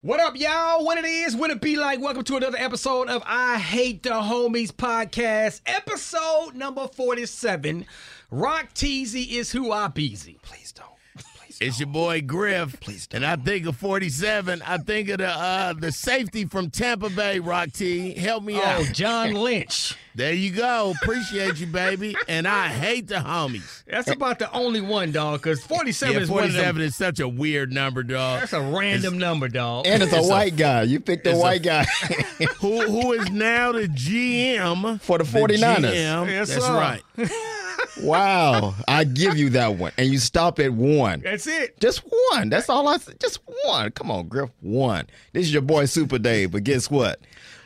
What up, y'all? What it is, what it be like? Welcome to another episode of I Hate the Homies podcast, episode number 47. Rock Teasy is who I beezy. Please don't. Please It's your boy Griff. Please And I think of 47. I think of the uh, the safety from Tampa Bay, Rock T. Help me Oh, out. John Lynch. There you go. Appreciate you, baby. And I hate the homies. That's about the only one, dog, because 47 Yeah, is 47 is such a weird number, dog. That's a random number, dog. And it's a It's a- white guy. You picked a it's a- white guy who who is now the GM for the 49ers. GM. Yes, That's sir. right. Wow. I give you that one. And you stop at one. That's it. Just one. That's all I said. Just one. Come on, Griff. One. This is your boy Super Dave, but guess what?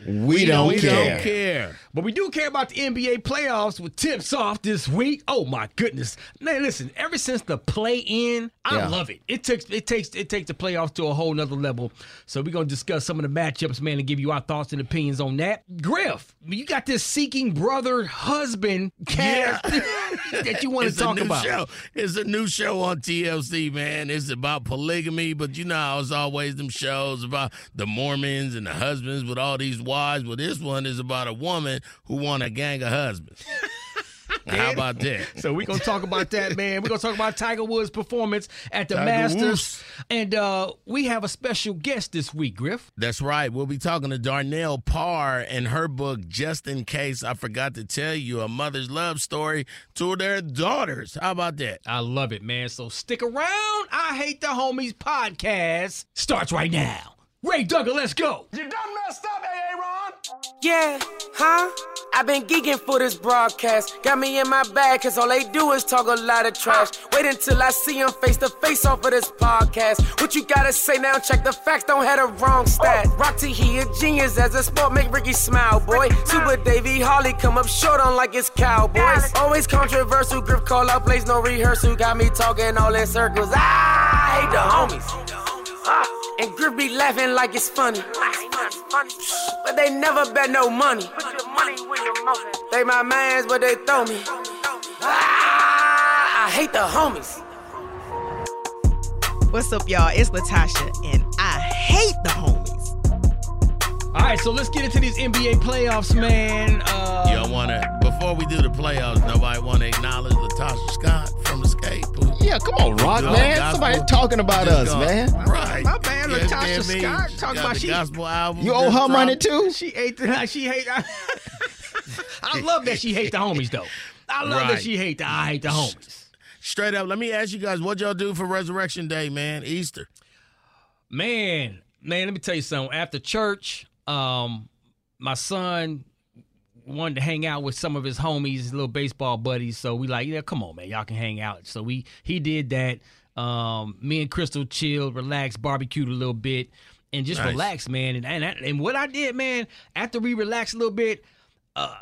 We, don't we care. don't care. But we do care about the NBA playoffs with tips off this week. Oh my goodness. Man, listen, ever since the play in, I Yeah. love it. It takes it takes it takes the playoffs to a whole nother level. So we're gonna discuss some of the matchups, man, and give you our thoughts and opinions on that. Griff, you got this seeking brother husband cast that you want to talk a new about. show. It's a new show on TLC, man. It's about polygamy, but you know how it's always them shows about the Mormons and the husbands with all these wives. Well, this one is about a woman who want a gang of husbands. How about that? So we're gonna talk about that, man. We're gonna talk about Tiger Woods' performance at the Tiger Masters. Woods. And uh, we have a special guest this week, Griff. That's right. We'll be talking to Darnell Parr and her book, Just in Case I Forgot to Tell You, a mother's love story to their daughters. How about that? I love it, man. So stick around. I Hate the Homies podcast starts right now. Ray Duggar, let's go. You done messed up, AA Ron. Yeah, huh? I've been geeking for this broadcast. Got me in my bag, cause all they do is talk a lot of trash. Wait until I see them face to face off of this podcast. What you gotta say now? Check the facts, don't have the wrong stat. Rock T, he a genius as a sport, make Ricky smile, boy. Super Davey Holly come up short on like it's Cowboys. Always controversial, grip call out plays, no rehearsal. Got me talking all in circles. I hate the homies. Ah, and Grip be laughing like it's funny. But they never bet no money. They my mans, but they throw me. Ah, I hate the homies. What's up, y'all? It's LaTocha, and I hate the homies. All right, so let's get into these NBA playoffs, man. Uh, You don't want to, before we do the playoffs, nobody want to acknowledge LaTocha Scott from Xscape. who- Yeah, come on, Rock, man. gospel. Somebody talking about Just us, gone- man. Right. My man, You LaTocha? Scott She talking about she- gospel album. You owe just her money too? She hate the, she hate. I love that she hate the homies though. I love that she hate the I hate the homies. Straight up, let me ask you guys, what y'all do for Resurrection Day, man? Easter. Man, man, let me tell you something. After church, um, my son wanted to hang out with some of his homies, his little baseball buddies. So we like, yeah, come on, man, y'all can hang out. So we he did that. Um, me and Crystal chilled, relaxed, barbecued a little bit, and just Nice. relaxed, man. And, and and what I did, man, after we relaxed a little bit, uh,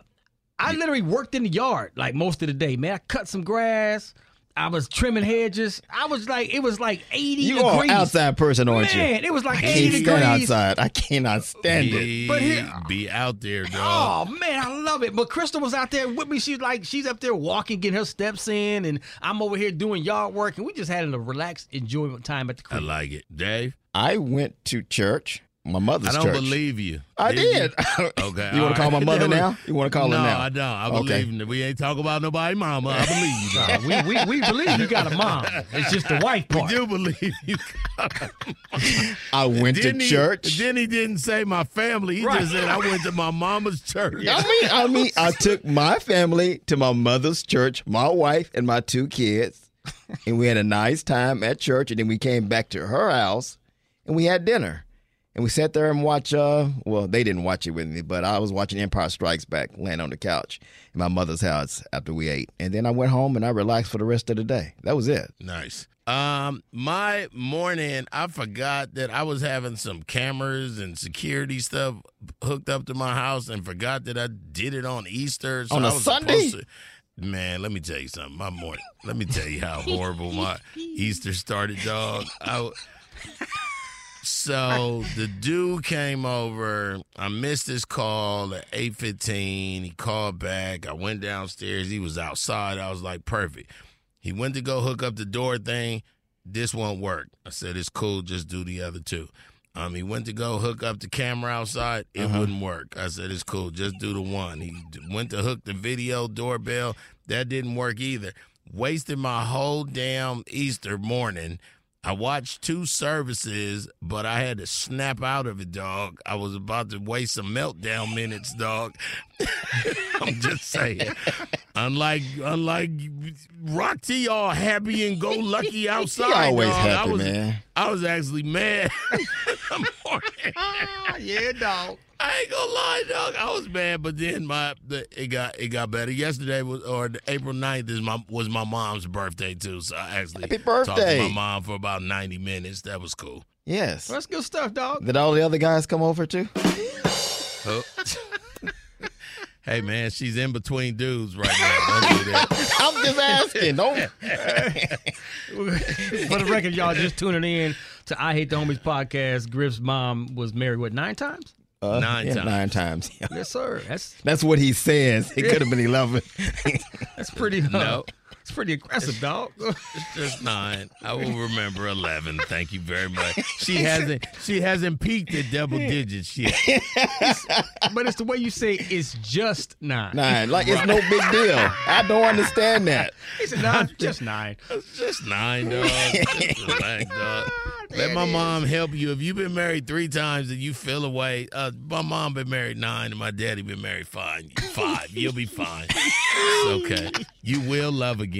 I literally worked in the yard like most of the day, man. I cut some grass. I was trimming hedges. I was like, it was like 80 You are degrees. an outside person, aren't you? Man, it was like I 80 can't degrees. stand outside. I cannot stand it. But here- be out there, dog. Oh man, I love it. But Crystal was out there with me. She's like, she's up there walking, getting her steps in, and I'm over here doing yard work, and we just had a relaxed, enjoyment time at the I like it. Dave, I went to church, my mother's I don't church. believe you. I you? did. Okay. You all want to call my mother now? You want to call no, her now? No, I don't. I Okay. believe you. We ain't talking about nobody mama. I believe you. dog. Uh, we, we we believe you got a mom. It's just the wife We part. do believe you. I went to he- church. Then he didn't say my family. He Right. just said I went to my mama's church. I mean, I mean, I took my family to my mother's church, my wife and my two kids, and we had a nice time at church. And then we came back to her house, and we had dinner, and we sat there and watched. Uh, well, they didn't watch it with me, but I was watching Empire Strikes Back, laying on the couch in my mother's house after we ate, and then I went home and I relaxed for the rest of the day. That was it. Nice. Um, my morning, I forgot that I was having some cameras and security stuff hooked up to my house, and forgot that I did it on Easter. So On I a was Sunday? to- man, let me tell you something. My morning. Let me tell you how horrible my Easter started, dog. I, so the dude came over. I missed his call at eight fifteen. He called back. I went downstairs. He was outside. I was like, perfect. He went to go hook up the door thing. This won't work. I said, it's cool. Just do the other two. Um, he went to go hook up the camera outside. It Uh-huh. wouldn't work. I said, "It's cool. Just do the one." He went to hook the video doorbell. That didn't work either. Wasted my whole damn Easter morning. I watched two services, but I had to snap out of it, dog. I was about to waste some meltdown minutes, dog. I'm just saying. Unlike unlike Rock T, all happy and go lucky outside. He always dog. I happy, was, man. I was actually mad. in the morning. Ah, yeah, dog. I ain't gonna lie, dog. I was mad, but then my the, it got it got better. Yesterday was or the April 9th is my was my mom's birthday too. So I actually Happy talked to my mom for about ninety minutes. That was cool. Yes. That's good stuff, dog. Did all the other guys come over too? Oh. hey man, she's in between dudes right now. Don't do that. I'm just asking. Don't. For the record, y'all just tuning in to I Hate the Homies podcast. Griff's mom was married, what, nine times? Uh, Nine yeah, times. Nine times. Yeah. Yes, sir. That's That's what he says. It could have been eleven. that's pretty. No. It's pretty aggressive, dog. It's just nine. I will remember eleven. Thank you very much. She hasn't she hasn't peaked at double digits yet. but it's the way you say it's just nine. Nine. Like it's no big deal. I don't understand that. He said nine, just nine. It's just nine, dog. Just relax, dog. Let my mom help you. If you've been married three times and you feel away, uh, my mom been married nine and my daddy been married five. Five. You'll be fine. It's okay. You will love again.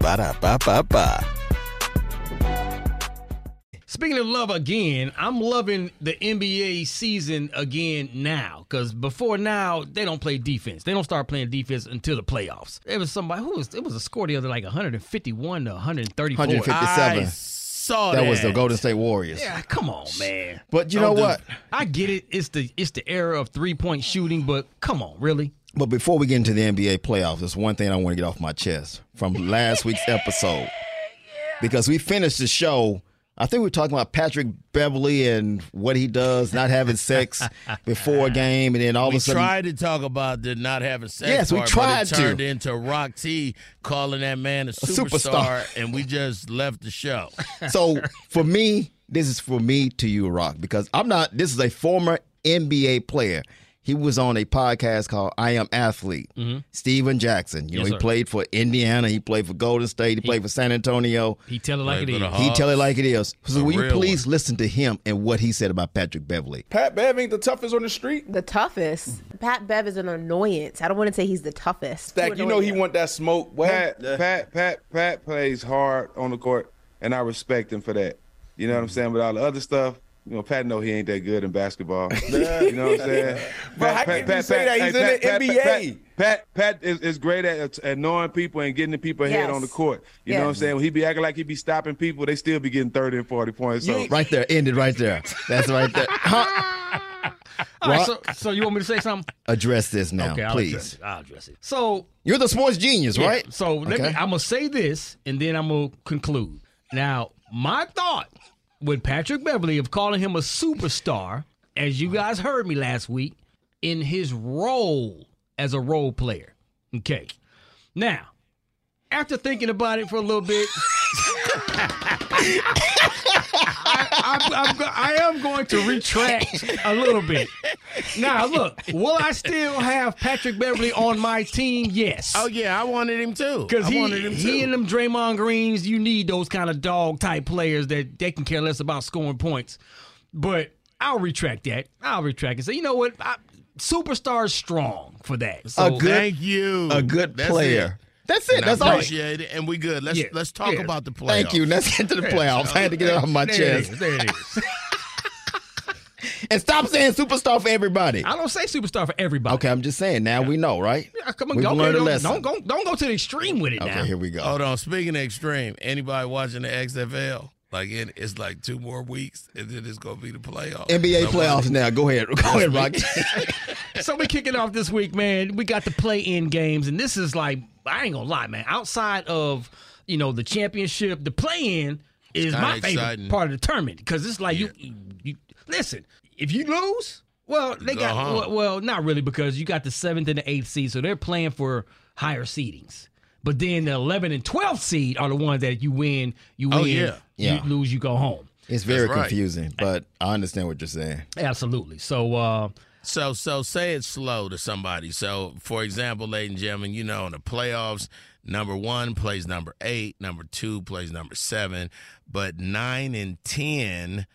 Ba da ba ba ba. Speaking of love again, I'm loving the NBA season again now because before now they don't play defense. They don't start playing defense until the playoffs. It was somebody who was it was a score the other like 151 to 134. 157. I saw That that. was the Golden State Warriors. Yeah, come on, man. But you know do- what? I get it. It's the it's the era of three point shooting, but come on, really? But before we get into the NBA playoffs, there's one thing I want to get off my chest from last week's episode. Because we finished the show, I think we were talking about Patrick Beverley and what he does, not having sex before a game, and then all We of a sudden. tried to talk about the not having sex Yes, we tried but to. it turned into Rock T calling that man a superstar. superstar, and we just left the show. so for me, this is for me to you, Rock, because I'm not. This is a former NBA player. He was on a podcast called I Am Athlete. Mm-hmm. Stephen Jackson. You know, he sir. played for Indiana. He played for Golden State. He, played for San Antonio. He tell it like it Played is. He tell it like it is. So A will you real please listen to him and what he said about Patrick Beverley? Pat Bev ain't the toughest on the street. The toughest. Pat Bev is an annoyance. I don't want to say he's the toughest. Stack, you know he want that smoke. What? Pat, Pat, Pat, Pat plays hard on the court, and I respect him for that. You know what I'm saying? But all the other stuff, you know, Pat know he ain't that good in basketball. you know what I'm saying? Bro, how can you say that? He's in the NBA. Pat, Pat, is, is great at, at knowing people and getting the people ahead Yes. on the court. You know what I'm saying? When he be acting like he be stopping people, they still be getting 30 and 40 points. So Right there, ended right there. That's right there. Huh? All right, so, so you want me to say something? Address this now, okay, I'll please. address it. I'll address it. So You're the sports genius, Yeah, right? So let me, I'm gonna say this, and then I'm gonna conclude. Now, my thought with Patrick Beverley of calling him a superstar, as you guys heard me last week, in his role as a role player. Okay. Now, after thinking about it for a little bit, I, I, I'm, go- I am going to retract a little bit. Now, look, will I still have Patrick Beverley on my team? Yes. Oh yeah, I wanted him too. Because I he, wanted him he too. and them Draymond Greens, you need those kind of dog type players that they can care less about scoring points. But I'll retract that. I'll retract and say, you know what? I, superstar is strong for that. So A good- Thank you. A good That's player. it. That's it. And That's I all. appreciate it, and we good. Let's Yeah, let's talk yeah. about the playoffs. Thank you. Let's get to the playoffs. I had to get it off my there chest. It is, there it is. And stop saying superstar for everybody. I don't say superstar for everybody. Okay, I'm just saying. Now we know, right? Yeah, come on, We've don't, learned a don't, lesson. don't, go, don't go to the extreme with it now. Okay, here we go. Hold on. Speaking of extreme, anybody watching the XFL? Like in, it's like two more weeks, and then it's gonna be the playoffs. NBA Nobody- playoffs now. Go ahead. Go ahead, Rocky. so we're kicking off this week, man. We got the play-in games, and this is like I ain't gonna lie, man. Outside of you know the championship, the play-in is kinda my favorite part of the tournament because it's like you, you listen. If you lose, well, they Go got home. well, well, not really because you got the seventh and the eighth seed, so they're playing for higher seedings. But then the 11th and 12th seed are the ones that you win, you win, Oh, yeah. Yeah. lose, you go home. It's very right. confusing, but I understand what you're saying. Absolutely. So, uh, So, so say it slow to somebody. So, for example, ladies and gentlemen, you know, in the playoffs, number one plays number eight, number two plays number seven, but nine and ten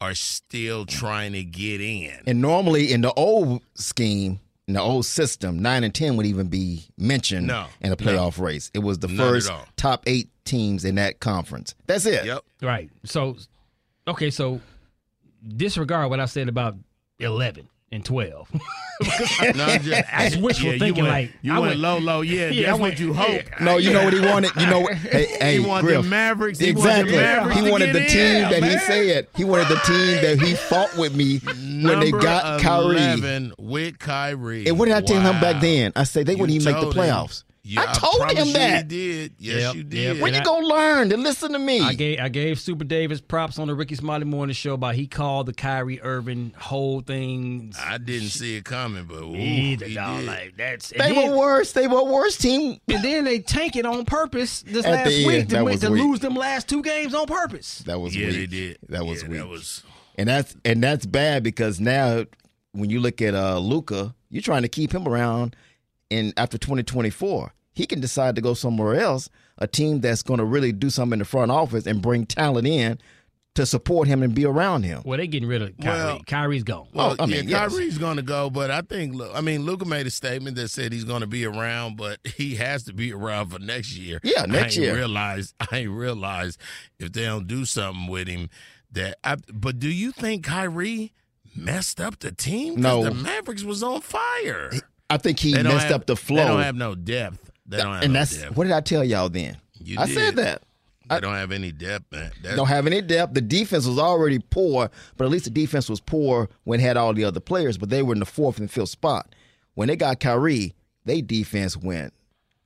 are still trying to get in. And normally in the old scheme, in the old system, nine and ten would even be mentioned No, in a playoff race. It was the Not first top eight teams in that conference. That's it. Yep. Right. So, okay. So, disregard what I said about eleven and twelve. No, I'm just, That's wishful yeah, you thinking, went- like, you I went, went- low, low. Yeah, Yeah, that's I went- what you hope. No, you know what he wanted. You know, what- hey, hey, he wanted Griff, the Mavericks. He wanted exactly. Mavericks he wanted get the in. team that he said. He wanted the team that he fought with me when they got Kyrie. 11 with Kyrie. And what did I tell him back then? I said they wouldn't even make the playoffs. him. Playoffs. Yeah, I told promise him you that. You did. Yes, Yep, you yep. did. When And you I- gonna learn to listen to me? I gave I gave Super Davis props on the Rickey Smiley Morning Show about he called the Kyrie Irving whole thing. I didn't see it coming, but ooh, Either, he dog, did. like that's they then, were worse. They were worse team. and then they tank it on purpose this At last the week end, to, make- to weak. lose them last two games on purpose. That was yeah, weak. they did. That was yeah, weak. That was And that's and that's bad because now when you look at uh Luka, you're trying to keep him around in after 2024. He can decide to go somewhere else, a team that's going to really do something in the front office and bring talent in to support him and be around him. Well, they're getting rid of Kyrie. Well- Kyrie's gone. Oh, well, Oh, I mean, yeah, yes. Kyrie's going to go, but I think, look, I mean, Luka made a statement that said he's going to be around, but he has to be around for next year. Yeah, next I ain't year. Realize, I ain't realize if they don't do something with him that. I, but do you think Kyrie messed up the team? 'Cause No. the Mavericks was on fire. I think he messed have- up the flow. They don't have no depth. They don't have and no that's depth. what did I tell y'all then? You I did. said that. They don't have any depth, man. That's, don't have any depth. The defense was already poor, but at least the defense was poor when it had all the other players, but they were in the fourth and fifth spot. When they got Kyrie, they defense went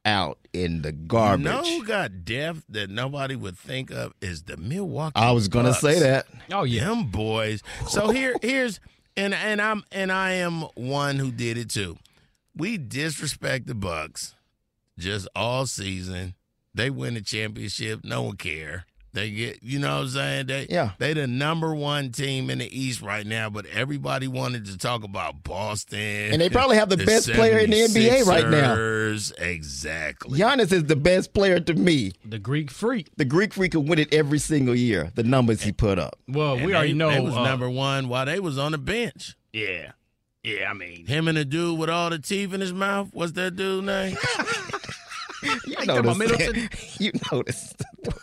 out in the garbage. You know who got depth that nobody would think of is the Milwaukee. I was gonna Bucks. say that. Oh yeah. them boys. So here, here's and and I'm and I am one who did it too. We disrespect the Bucks just all season. They win the championship. No one care. They get, you know what I'm saying? They, Yeah. They the number one team in the East right now, but everybody wanted to talk about Boston. And they probably have the best player in the NBA right now. 76ers. Exactly. Giannis is the best player to me. The Greek freak. The Greek freak can win it every single year. The numbers he put up. Well, And we they, already know. they was uh, number one while they was on the bench. Yeah. Yeah, I mean, Him and the dude with all the teeth in his mouth. What's that dude name? You talking about Middleton? you notice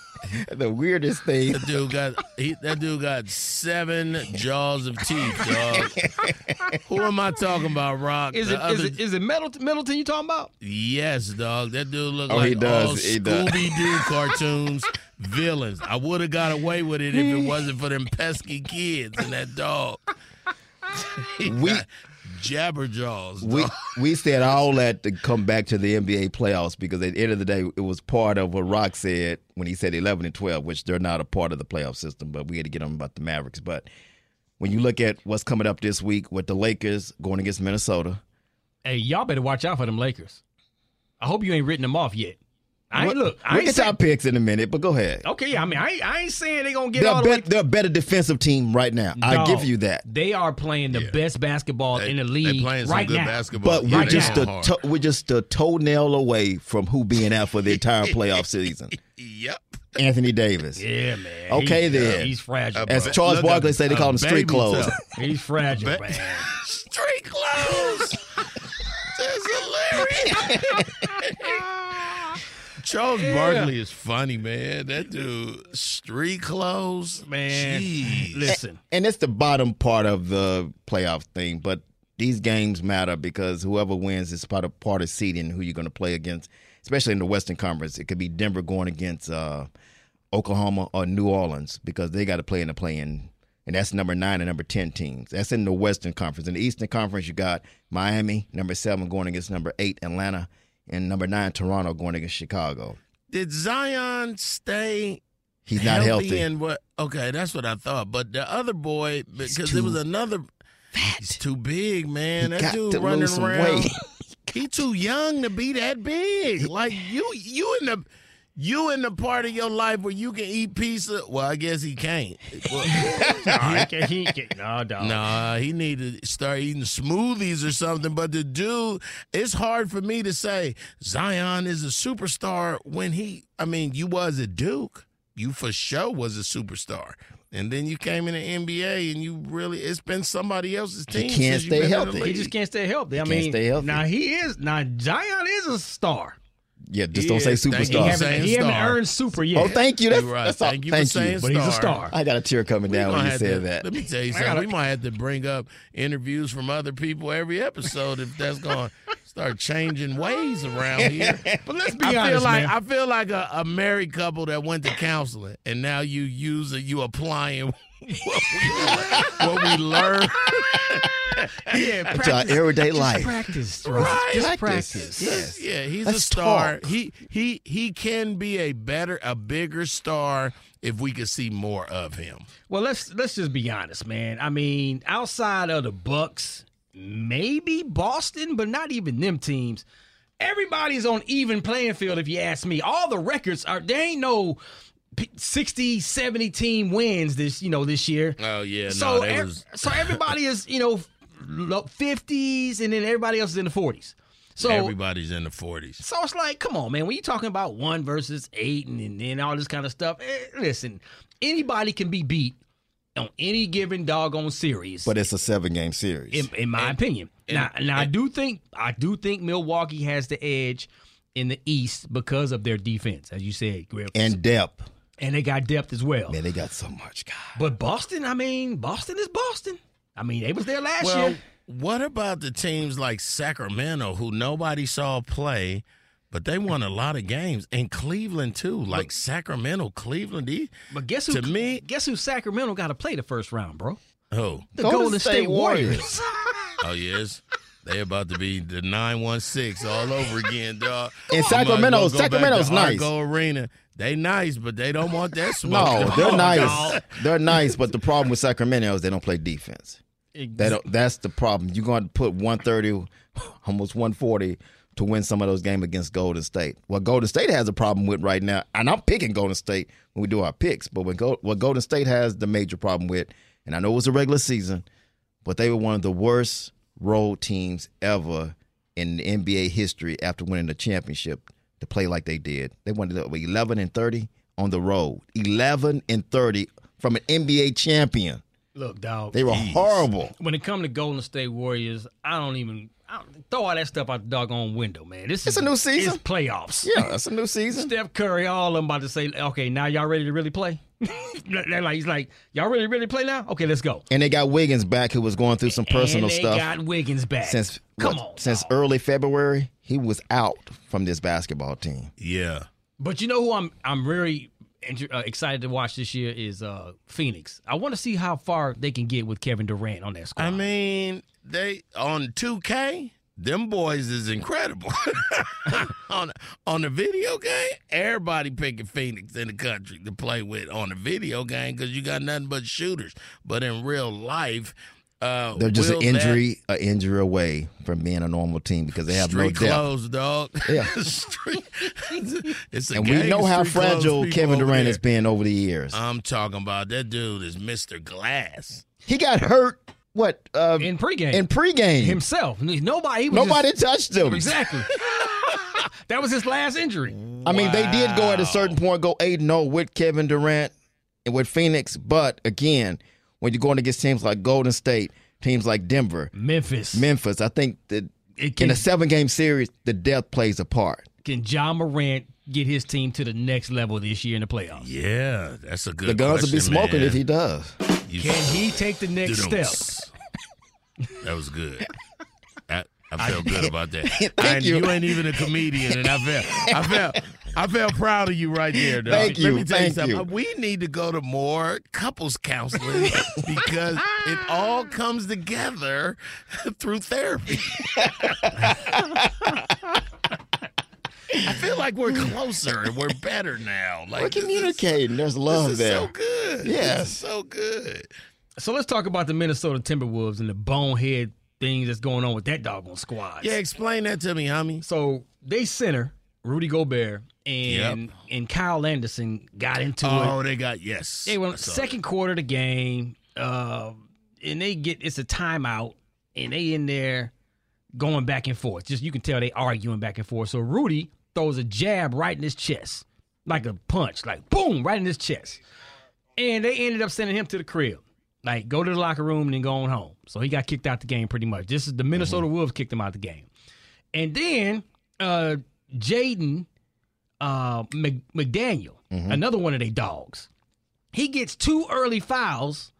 the weirdest thing. That dude got he, that dude got seven jaws of teeth, dog. Who am I talking about, Rock? is The it is other- it is it Middleton, Middleton you talking about? Yes, dog. That dude look Oh, like he does. all He. Scooby Doo cartoons villains. I would have got away with it if it wasn't for them pesky kids and that dog. We- got jabberjaws. We dog. we said all that to come back to the NBA playoffs because at the end of the day, it was part of what Rock said when he said 11 and 12, which they're not a part of the playoff system. But we had to get on about the Mavericks. But when you look at what's coming up this week with the Lakers going against Minnesota, Hey, y'all better watch out for them Lakers. I hope you ain't written them off yet. I ain't We'll- look. I we'll ain't get to say, our picks in a minute, but go ahead. okay. Yeah, I mean, I ain't, I ain't saying they're gonna get They're, all a the way. they're a better defensive team right now. I Dog, give you that. They are playing the Yeah. best basketball They- in the they league playing some right good now. basketball. But Yeah, we're they just going a hard. to, we're just a toenail away from who being out for the entire playoff season. Yep. Anthony Davis. Yeah, man. Okay, He's- uh, then. He's fragile. As But Charles look Barkley said, they a call him street baby clothes. toe. He's fragile, Ba- man. Street clothes. That's hilarious. Charles Barkley is funny, man. That dude, street clothes, Man, Jeez. listen. and it's the bottom part of the playoff thing. But these games matter because whoever wins is part of part of seeding who you're going to play against, especially in the Western Conference. It could be Denver going against uh, Oklahoma or New Orleans because they got to play in the play-in, and that's number nine and number ten teams. That's in the Western Conference. In the Eastern Conference, you got Miami, number seven, going against number eight Atlanta, and number nine Toronto going against Chicago. Did Zion stay? He's not healthy. And what? Okay, that's what I thought. But the other boy, because there was another. He's too big, man. He that dude to running around. he too young to be that big. Like you, you in the. You in the part of your life where you can eat pizza? Well, I guess he can't. Well, Nah, he can't, he can't. No, dog. Nah, he need to start eating smoothies or something. But the dude, it's hard for me to say Zion is a superstar when he. I mean, you was at Duke. You for sure was a superstar, and then you came in the NBA, and you really. It's been somebody else's team. He can't since stay been in the healthy. He just can't stay healthy. I can't mean, stay healthy. now he is. Now Zion is a star. Yeah, just He don't say is. Thank He superstar. haven't, he haven't earned super yet. Oh, thank you. That's, right. that's all. Thank you for Thank saying you. But he's a star. star. I got a tear coming We down when you said to- that. Let me tell you something. we might have to bring up interviews from other people every episode if that's going to start changing ways around here. But let's be I honest, feel like man. I feel like a, a married couple that went to counseling and now you use it, you applying what we, what we learned. yeah, To our everyday life. Practice, Right. Just Practice. practice. Yes. Yeah, he's Let's a star. talk. He he he can be a better, a bigger star if we could see more of him. Well, let's let's just be honest, man. I mean, outside of the Bucks, maybe Boston, but not even them teams. Everybody's on even playing field if you ask me. All the records are there ain't no p- 60, 70 team wins this, you know, this year. Oh yeah, so no, ev- was so everybody is, you know, 50s and then everybody else is in the 40s. So everybody's in the forties. so it's like, come on, man. When you talking about one versus eight and, and, and all this kind of stuff, eh, listen, anybody can be beat on any given doggone series. But it's a seven game series. in, in my opinion, now, now I do think I do think Milwaukee has the edge in the East because of their defense, as you said, Griff, and depth. and they got depth as well. Man, they got so much. God. But Boston, I mean, Boston is Boston. I mean, they was there last Well, year. what about the teams like Sacramento who nobody saw play, but they won a lot of games, and Cleveland too, like Sacramento, Cleveland. These, But guess who? to me- guess who? Sacramento got to play the first round, bro. oh, The Golden, State, Warriors. oh yes, they about to be the nine one six all over again, dog. And Sacramento- go Sacramento's to nice. Arco Arena. They nice, but they don't want that smoke. No, dog. they're nice. Dog. They're nice, but the problem with Sacramento is they don't play defense. They don't, that's the problem. You're going to put 130, almost 140 to win some of those games against Golden State. What Golden State has a problem with right now, and I'm picking Golden State when we do our picks, but when Go, what Golden State has the major problem with, and I know it was a regular season, but they were one of the worst road teams ever in NBA history after winning the championship to play like they did. They went to 11 and 30 on the road. 11 and 30 from an NBA champion. Look, dog. They were horrible. when it come to Golden State Warriors, I don't even I don't, throw all that stuff out the doggone window, man. This It's is a new season. It's playoffs. Yeah, that's a new season. Steph Curry, all of them about to say, okay, now y'all ready to really play? They're like, he's like, y'all ready to really play now? Okay, let's go. And they got Wiggins back, who was going through some personal and they stuff got Wiggins back. since come what, on, since dog. early February. He was out from this basketball team. Yeah. But you know who I'm I'm very inter- uh, excited to watch this year is uh, Phoenix. I want to see how far they can get with Kevin Durant on that squad. I mean, they on 2K, them boys is incredible. on on the video game, everybody picking Phoenix in the country to play with on the video game because you got nothing but shooters. But in real life, uh, They're just an injury, an injury away from being a normal team because they have no street depth. clothes, dog. Yeah. Street- it's a And we know how fragile Kevin Durant has been over the years. I'm talking about that dude is Mr. Glass. he got hurt. What uh, in pregame, in pregame? himself, nobody, was Nobody just- touched him. exactly. that was his last injury. I mean, they did go at a certain point go eight and zero with Kevin Durant and with Phoenix, but again, when you're going against teams like Golden State, teams like Denver, Memphis, Memphis, I think that It can- in a seven game series, the depth plays a part. Can Ja Morant get his team to the next level this year in the playoffs? Yeah, that's a good. the guns will be smoking man. if he does. You Can he take the next step? That was good. I, I felt good about that. Thank I, you. ain't even a comedian, and I felt, I felt, I felt proud of you right there, dog. Thank Let you, me tell thank you something. you. We need to go to more couples counseling because it all comes together through therapy. I feel like we're closer and we're better now. Like We're this is- communicating. There's This love is there. so good. Yes. This is so good. So let's talk about the Minnesota Timberwolves and the bonehead things that's going on with that doggone squad. Yeah, explain that to me, homie. So they center Rudy Gobert and and Kyle Anderson got into Oh, it. Oh, they got yes. They went second quarter of the game, uh, and they get it's a timeout, and they in there going back and forth. Just you can tell they arguing back and forth. So Rudy throws a jab right in his chest, like a punch, like boom, right in his chest. And they ended up sending him to the crib. Like, go to the locker room and then go on home. So he got kicked out the game pretty much. This is the Minnesota Wolves kicked him out the game. And then uh Jaden uh Mc- McDaniel, another one of their dogs. He gets two early fouls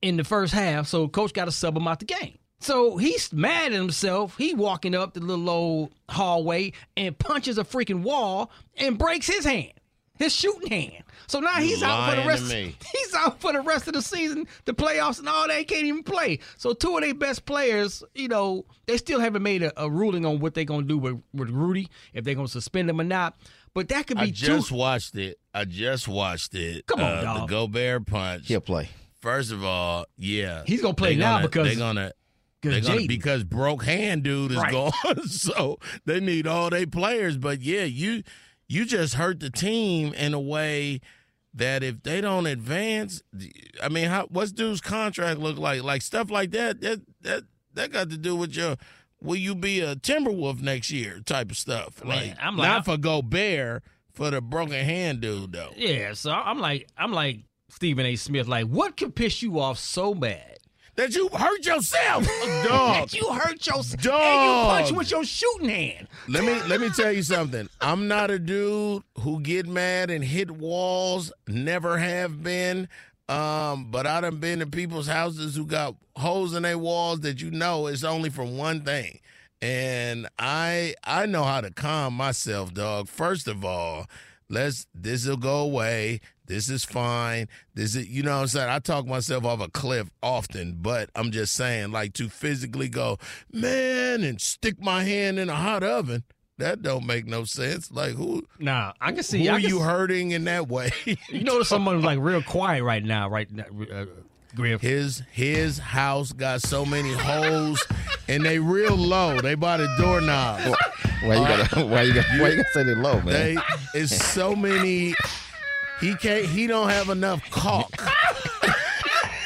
in the first half, so coach got to sub him out the game. So he's mad at himself. He walking up the little old hallway and punches a freaking wall and breaks his hand, his shooting hand. So now You he's out for the rest. me. He's out for the rest of the season, the playoffs, and all. They can't even play. So two of their best players, you know, they still haven't made a, a ruling on what they're gonna do with, with Rudy, if they're gonna suspend him or not. But that could be I just two. watched it. I just watched it. Come on, uh, dog. The Gobert punch. He'll play. First of all, yeah, He's gonna play They now gonna- because- they're gonna. They're Because gonna, because broke hand dude is Right. gone, so they need all their players. But yeah, you you just hurt the team in a way that if they don't advance, I mean, how what's dude's contract look like? Like stuff like that. That that that got to do with your. Will you be a Timberwolf next year? Type of stuff. Man, like I'm like- not for Gobert, for the broken hand dude though. Yeah, so I'm like, I'm like Stephen A. Smith. Like, what could piss you off so bad That you hurt yourself, dog. that you hurt your and you Dog. punch with your shooting hand? Let me let me tell you something. I'm not a dude who get mad and hit walls. Never have been. Um, but I done been to people's houses who got holes in their walls that you know it's only from one thing. And I I know how to calm myself, dog. First of all, let's this'll go away. This is fine. This is you know what I'm saying? I talk myself off a cliff often, but I'm just saying, like to physically go, man, and stick my hand in a hot oven. That don't make no sense. Like who Nah, I can see. who I are you s- hurting in that way? You notice someone's like real quiet right now, right? now, Uh, Griff. His his house got so many holes, and they real low. They by the doorknob. Why you gotta? Why you gotta? Why you gotta say they low, man? They it's so many. He can't. He don't have enough caulk.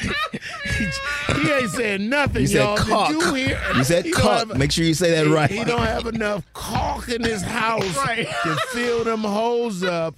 he, he ain't saying nothing, you y'all. caulk. Did you hear? You said He caulk. have- Make sure you say that he, right. He don't have enough caulk in his house Right. to fill them holes up.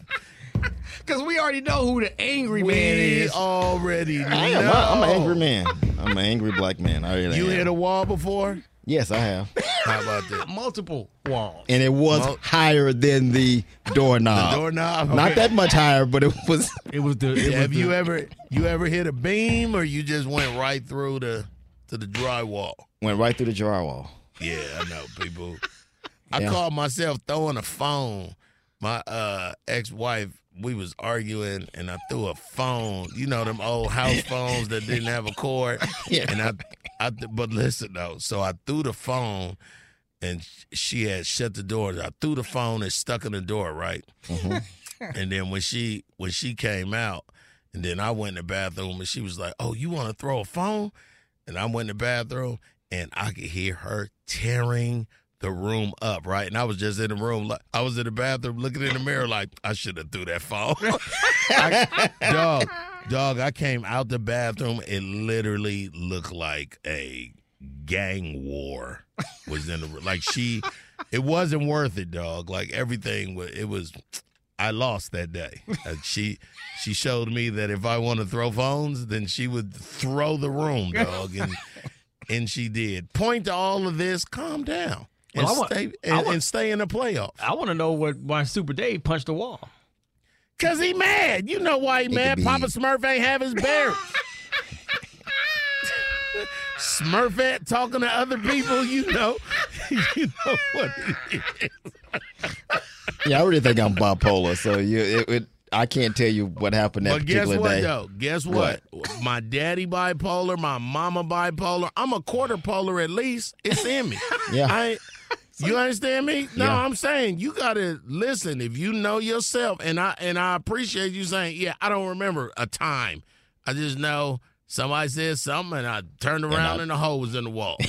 Because we already know who the angry We man is. already know. I am. I- I'm an angry man. I'm an angry black man. I really You am. hit a wall before? Yes, I have. How about that? Multiple walls. And it was Well- higher than the doorknob. The doorknob. Not that much higher, but it was. It was the. It was Have the, you ever you ever hit a beam or you just went right through the to the drywall? Went right through the drywall. Yeah, I know people. I Yeah. called myself throwing a phone. My uh ex-wife, we was arguing and I threw a phone. You know them old house phones that didn't have a cord. Yeah. And I I but listen though. So I threw the phone and she had shut the door. I threw the phone and stuck in the door, right? Mm-hmm. And then when she when she came out, and then I went in the bathroom and she was like, "Oh, you want to throw a phone?" And I went in the bathroom and I could hear her tearing the room up, right? And I was just in the room, like I was in the bathroom looking in the mirror, like I should have threw that phone. I, dog, dog, I came out the bathroom. It literally looked like a gang war was in the room. like she. It wasn't worth it, dog. Like everything was. It was. I lost that day. Uh, she she showed me that if I want to throw phones, then she would throw the room, dog, and and she did. Point to all of this. Calm down and Well, want- stay and, want- and stay in the playoffs. I want to know what why Super Dave punched the wall. Cause he mad. You know why he mad? Papa Smurf ain't have his berries. Smurfette talking to other people, you know, you know what it is. Yeah, I really think I'm bipolar. So you, it, it, I can't tell you what happened that But guess particular what day. though? Guess what? My daddy bipolar, my mama bipolar. I'm a quarter polar at least. It's in me. Yeah. I you understand me? No, Yeah. I'm saying you gotta listen. If you know yourself, and I and I appreciate you saying, yeah, I don't remember a time. I just know somebody said something, and I turned around I- and, the hole was in the wall.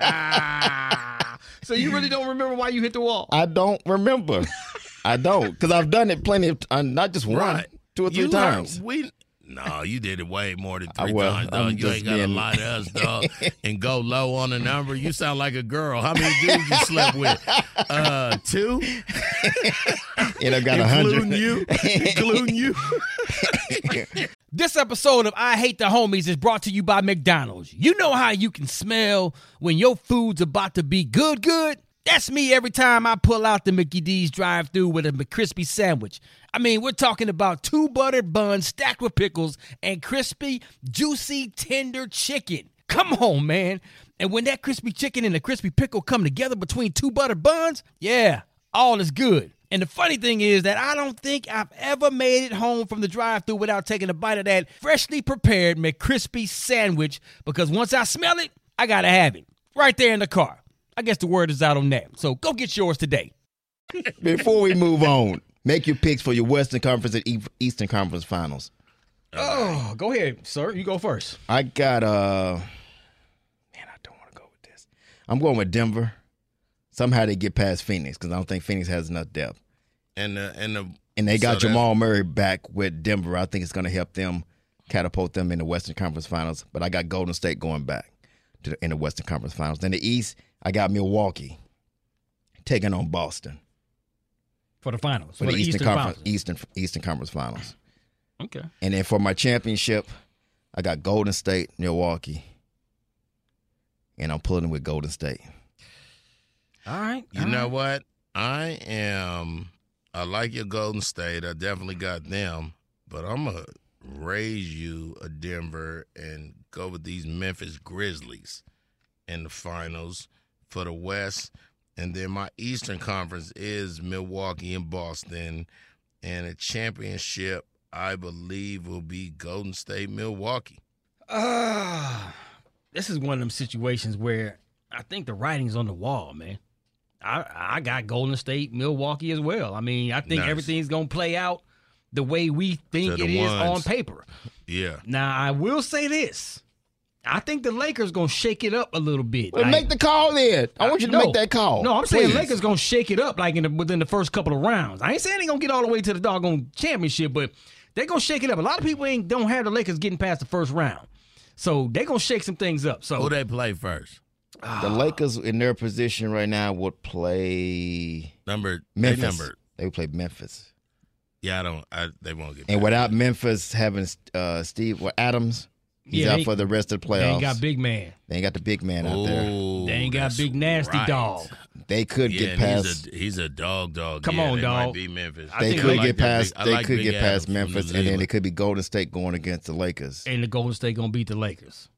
So you really don't remember why you hit the wall? I don't remember. I don't because I've done it plenty of uh, not just one, Right. two or three You times. heard- we no, you did it way more than three will. times, I'm dog. You ain't gotta being- lie to us, dog, and go low on the number. You sound like a girl. How many dudes you slept with? Uh, two, and I got a hundred. including you, including you. This episode of I Hate the Homies is brought to you by McDonald's. You know how you can smell when your food's about to be good, good? That's me every time I pull out the Mickey D's drive through with a McCrispy sandwich. I mean, we're talking about two buttered buns stacked with pickles and crispy, juicy, tender chicken. Come on, man. And when that crispy chicken and the crispy pickle come together between two buttered buns, yeah, all is good. And the funny thing is that I don't think I've ever made it home from the drive through without taking a bite of that freshly prepared McCrispy sandwich because once I smell it, I gotta have it. Right there in the car. I guess the word is out on that. So go get yours today. Before we move on, make your picks for your Western Conference and Eastern Conference Finals. Oh, go ahead, sir. You go first. I got uh, man, I don't want to go with this. I'm going with Denver. Somehow they get past Phoenix because I don't think Phoenix has enough depth. And the and the And they got So that's- Jamal Murray back with Denver. I think it's going to help them catapult them in the Western Conference Finals. But I got Golden State going back to the, in the Western Conference Finals. Then the East, I got Milwaukee taking on Boston For the finals. for, the, Eastern, Conference Finals. Eastern Eastern Conference Finals. Okay. And then for my championship, I got Golden State, Milwaukee, and I'm pulling with Golden State. All right. You know what? I am. I like your Golden State. I definitely got them, but I'm gonna raise you a Denver and go with these Memphis Grizzlies in the finals for the West, and then my Eastern Conference is Milwaukee and Boston, and a championship I believe will be Golden State Milwaukee. Uh, this is one of them situations where I think the writing's on the wall, man. I I got Golden State, Milwaukee as well. I mean, I think Nice. everything's gonna play out the way we think it the is on paper. Yeah. Now, I will say this: I think the Lakers gonna shake it up a little bit. Well, Like- make the call then. I want you to No. make that call. No, I'm saying Please. Lakers gonna shake it up like in the, within the first couple of rounds. I ain't saying they gonna get all the way to the doggone championship, but they gonna shake it up. A lot of people ain't don't have the Lakers getting past the first round, so they gonna shake some things up. So Who they play first? The Lakers in their position right now would play Number Memphis. They number. They would play Memphis. Yeah, I don't. I, they won't get. And past without Memphis having uh, Steve well, Adams, he's Yeah, out for the rest of the they ain't got big man. They ain't got the big man out there. Ooh, They ain't got big nasty right. dog. They could Yeah, get past. He's a, he's a dog, dog. Come Yeah, on, they dog. Might be Memphis. I They could I like get past. big- they like could Big get past Adams from Memphis, and then it could be Golden State going against the Lakers. and the Golden State gonna beat the Lakers.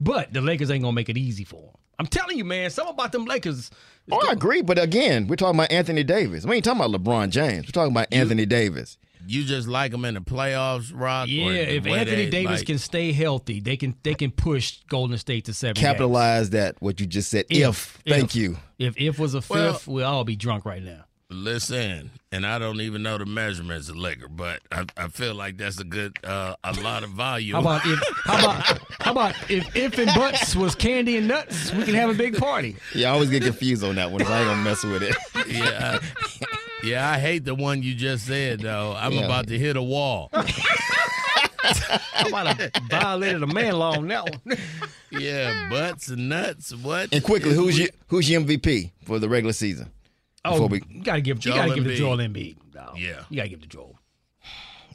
But the Lakers ain't gonna make it easy for them. I'm telling you, man, something about them Lakers. Oh, I agree, but again, we're talking about Anthony Davis. We ain't talking about LeBron James. We're talking about Anthony Davis. You just like them in the playoffs, Rock. Yeah, if Anthony they, Davis like- can stay healthy, they can they can push Golden State to seven. games. Capitalize that what you just said. If, If. thank you. If if was a fifth, Well- we'll all be drunk right now. listen, and I don't even know the measurements of liquor, but I, I feel like that's a good, uh, a lot of volume. How about if how about how about if if and butts was candy and nuts, we can have a big party. Yeah, I always get confused on that one. So I ain't gonna mess with it. yeah, I, yeah, I hate the one you just said though. I'm Yeah. about to hit a wall. I might have violated a man law on that one. yeah, butts and nuts. What? And quickly, who's your who's your MVP for the regular season? Oh, Before we- you gotta give you Joel gotta give it to Joel Embiid. No, Yeah. you gotta give it to Joel.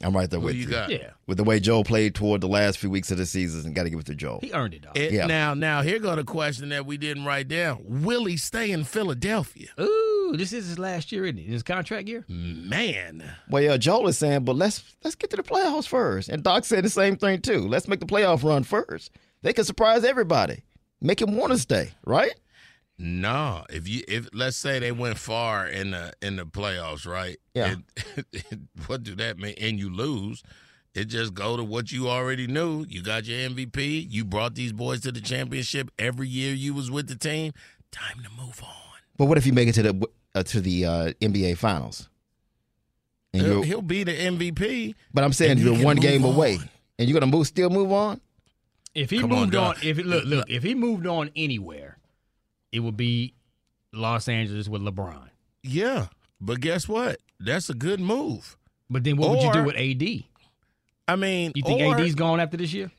I'm right there Who with you got? Yeah, With the way Joe played toward the last few weeks of the season, and got to give it to Joe. he earned it. Dog. It, Yeah. Now, now here go the question that we didn't write down. Will he stay in Philadelphia? Ooh, this is his last year, isn't it? His contract year. Man, Well, yeah, Joel is saying, but let's let's get to the playoffs first. And Doc said the same thing too. Let's make the playoff run first. They can surprise everybody, make him want to stay, right? No, if you if let's say they went far in the in the playoffs, right? Yeah. It- what do that mean? And you lose, it just go to what you already knew. You got your MVP. You brought these boys to the championship every year you was with the team. Time to move on. But what if you make it to the uh, to the uh, NBA Finals? And He'll, he'll be the MVP. but I'm saying and you you're one game on. away, and you're gonna move, still move on. If he Come moved on, dog. if it, look, look, if he moved on anywhere, it would be Los Angeles with LeBron. Yeah, but guess what? That's a good move. But then what would you do with AD? I mean, You think or- AD's gone after this year?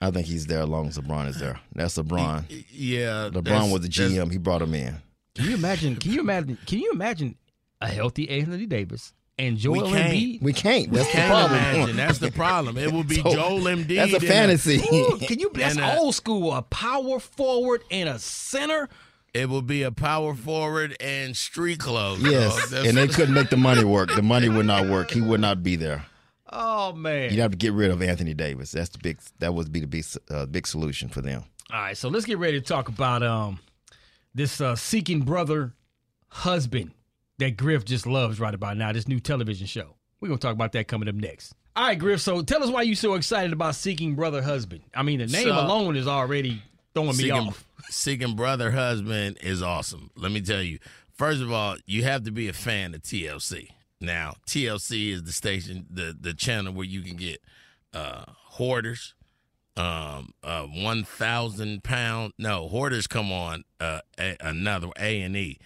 I think he's there as long as LeBron is there. That's LeBron. Yeah, LeBron that's- was the GM. He brought him in. Can you imagine? Can you imagine? Can you imagine a healthy Anthony Davis and Joel can't. Embiid? We can't. That's the Can't problem. imagine. That's the problem. It would be So, Joel Embiid. That's a and fantasy. Ooh, can you? That's And, uh, old school. A power forward and a center. It would be a power forward and street clothes. yes, That's- and they couldn't make the money work. The money would not work. He would not be there. Oh man! You'd have to get rid of Anthony Davis. That's the big. That would be the big, uh, big solution for them. All right, so let's get ready to talk about um this uh, seeking brother husband that Griff just loves right about now. This new television show. We're gonna talk about that coming up next. All right, Griff. So tell us why you're so excited about seeking brother husband. I mean, the name So- alone is already throwing me Seeking, off. Seeking brother husband is awesome. Let me tell you. First of all, you have to be a fan of TLC. Now, TLC is the station, the the channel where you can get uh hoarders, um, uh, one thousand pound. No, hoarders come on uh a, another A and E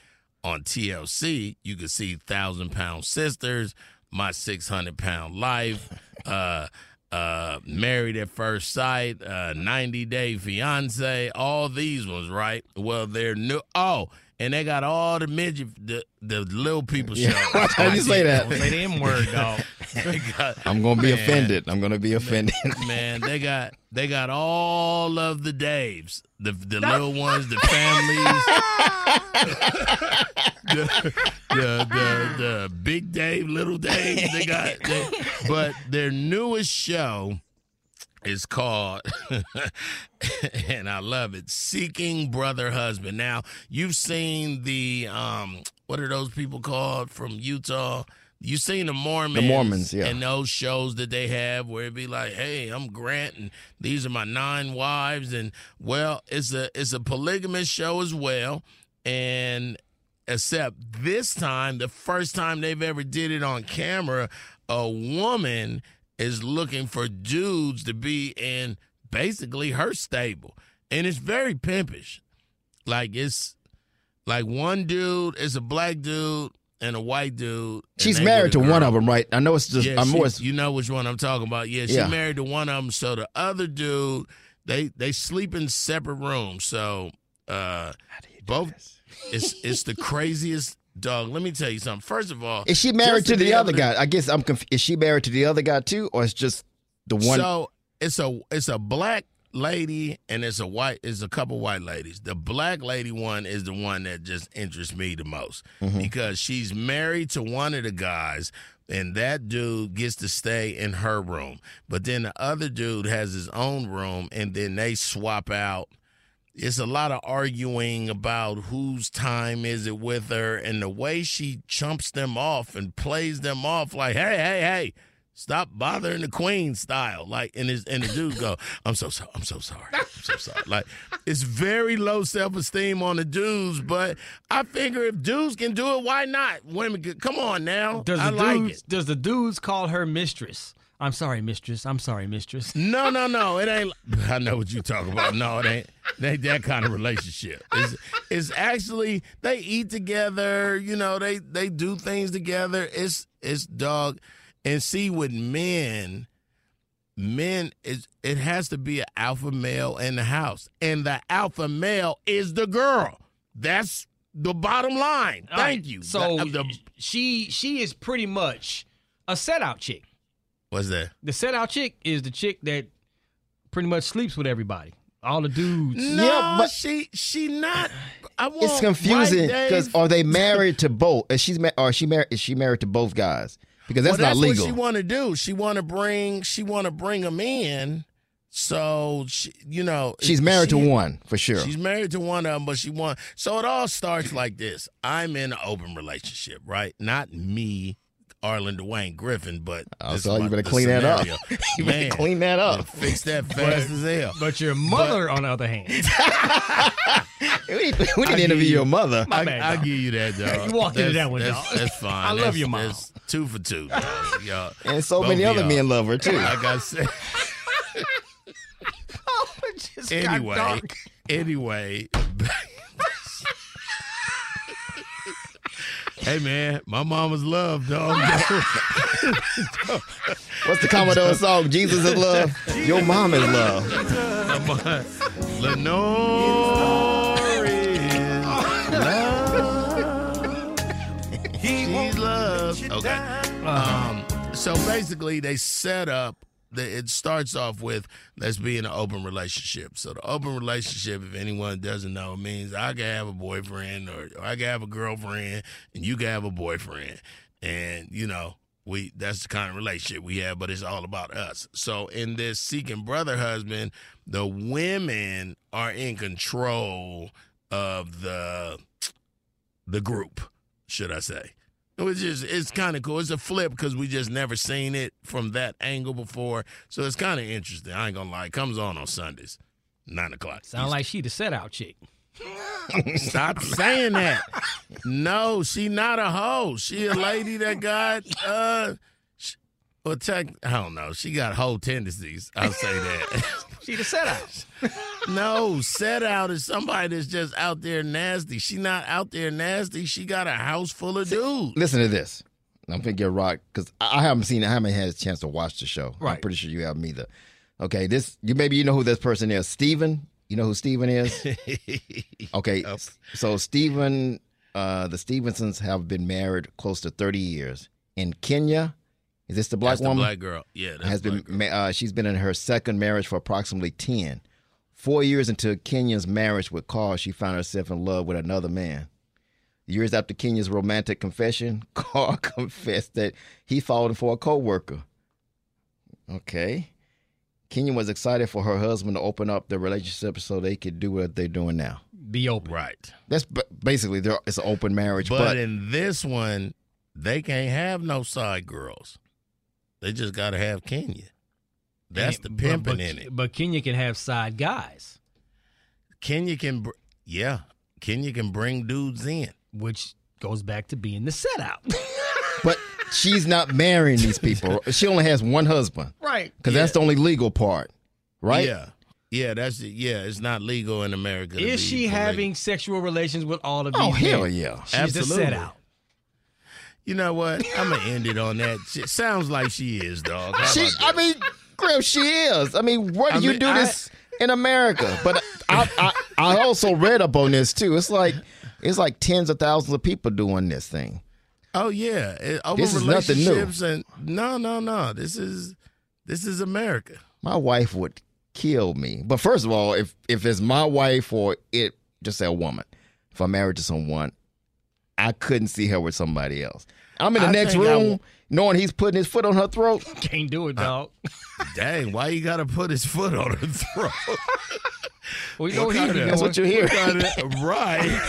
on TLC. You can see thousand pound sisters, my six hundred pound life, uh, uh, married at first sight, uh, ninety day fiance. All these ones, right? Well, they're new. Oh. And they got all the midget, the, the little people show. Why did you say that? Don't say the M word, dog. They got- I'm gonna be Man. offended. I'm gonna be offended. Man, they got they got all of the Daves, the the little ones, the families, the, the the the big Dave, little Dave. They got, they, but their newest show is called, and I love it, Seeking Brother Husband. Now you've seen the um, what are those people called from Utah? You seen the Mormons, Mormons, yeah. and those shows that they have where it be like, "Hey, I'm Grant, and these are my nine wives," and well, it's a it's a polygamous show as well, and except this time, the first time they've ever did it on camera, a woman is looking for dudes to be in basically her stable, and it's very pimpish. Like it's like one dude is a black dude and a white dude. She's married to a one of them, right? I know it's just. Yeah, I'm she- more. you know which one I'm talking about. Yeah, she Yeah. married to one of them. So the other dude, they they sleep in separate rooms. So uh, both it's it's the craziest dog. Let me tell you something. First of all, Is she married to the able other guy? I guess I'm. Conf- is she married to the other guy too, or it's just the one? So it's a it's a black lady and it's a white it's a couple white ladies. The black lady one is the one that just interests me the most Mm-hmm. because she's married to one of the guys and that dude gets to stay in her room. But then the other dude has his own room and then they swap out it's a lot of arguing about whose time is it with her and the way she chumps them off and plays them off like hey hey hey stop bothering the queen style like and his and the dude go i'm so sorry i'm so sorry i'm so sorry like it's very low self-esteem on the dudes but i figure if dudes can do it why not women can, come on now Does i the like dudes? it Does the dudes call her mistress? I'm sorry, mistress. I'm sorry, mistress. No, no, no. It ain't. I know what you talking about. No, it ain't. It ain't that kind of relationship. It's, it's actually they eat together. You know, they they do things together. It's it's dog. And see, with men, men is it has to be an alpha male in the house, and the alpha male is the girl. That's the bottom line. All Thank right, you. So the, the, she she is pretty much a set out chick. what's that? The set out chick is the chick that pretty much sleeps with everybody. All the dudes. No, Yeah, but- she she not. I want it's confusing because are they married to both? Is she's ma- or is she married? Is she married to both guys? Because that's well, not that's legal. What she want to do. She want to bring. She want to bring them in, So she, you know, She's married she- to one for sure. She's married to one of them, but she won. So it all starts like this. I'm in an open relationship, right? Not me, Arlen Dwayne Griffin, but Oh, this so is you my- better the clean that up. You better Man, clean that up. Fix that fast as hell. But your mother, on the other hand, we need, we need I to interview you- your mother. I, bad, I dog. give you that, dog. You walked into that one, that's, dog. That's fine. I love That's- your mom. That's two for two, dog. Y'all- And so many other y'all. men love her too. Like I said. Oh, just got anyway, dark. anyway. Hey man, my mama's love, dog. What's the Commodore song? Jesus is love. Your mom is love. Lenore is love. She's love. Okay. Um, so basically, they set up. It starts off with let's be in an open relationship. So the open relationship, if anyone doesn't know, means I can have a boyfriend or, or I can have a girlfriend, and you can have a boyfriend, and you know we that's the kind of relationship we have. But it's all about us. So in this seeking brother husband, the women are in control of the the group, should I say? Which is it's kind of cool. It's a flip because we just never seen it from that angle before, so it's kind of interesting. I ain't gonna lie. It comes on on Sundays, nine o'clock. Sound like she the set out chick. Stop saying that. No, she not a hoe. She a lady that got uh, well, tech. I don't know. She got whole tendencies. I'll say that. She the set out. no, set out is somebody that's just out there nasty. She not out there nasty. She got a house full of dudes. Listen to this. I'm gonna get rock because I haven't seen. I haven't had a chance to watch the show. I'm pretty sure you haven't either. Okay, this you maybe you know who this person is. Steven. You know who Steven is? Okay, so Steven, uh, the Stevensons have been married close to 30 years in Kenya. Is this the black That's the woman? black girl. Yeah, that's has the been. black ma- Uh, she's been in her second marriage for approximately 10. Four years into Kenya's marriage with Carl, she found herself in love with another man. Years after Kenya's romantic confession, Carl confessed that he fallen for a co-worker. Okay. Kenya was excited for her husband to open up the relationship so they could do what they're doing now. Be open. Right. That's basically there. It's an open marriage, But, but, in this one, they can't have no side girls. They just got to have Kenya. That's the pimping but, in it. But Kenya can have side guys, Kenya can, br- yeah, Kenya can bring dudes in. which goes back to being the set out. but she's not marrying these people. she only has one husband right. because that's the only legal part, right? Yeah. Yeah, that's it. Yeah, it's not legal in America. Is she polygamy. having sexual relations with all of oh, these Oh men? hell yeah! She's the Absolutely. set out. You know what? I'm gonna end it on that. It sounds like she is, dog. How She, I mean, Griff, she is. I mean, where do I you mean, do I- this in America? But I, I, I also read up on this too. It's like, it's like tens of thousands of people doing this thing. Oh yeah, it, over This is nothing new. and no, no, no. This is this is America. My wife would kill me. But first of all, if if it's my wife or it, just say a woman. If I'm married to someone, I couldn't see her with somebody else. I'm in the I next think I room, knowing he's putting his foot on her throat. Can't do it, dog. Dang, why you gotta put his foot on her throat? well, you know What what he kind of- That's what you hear. What kind of- right.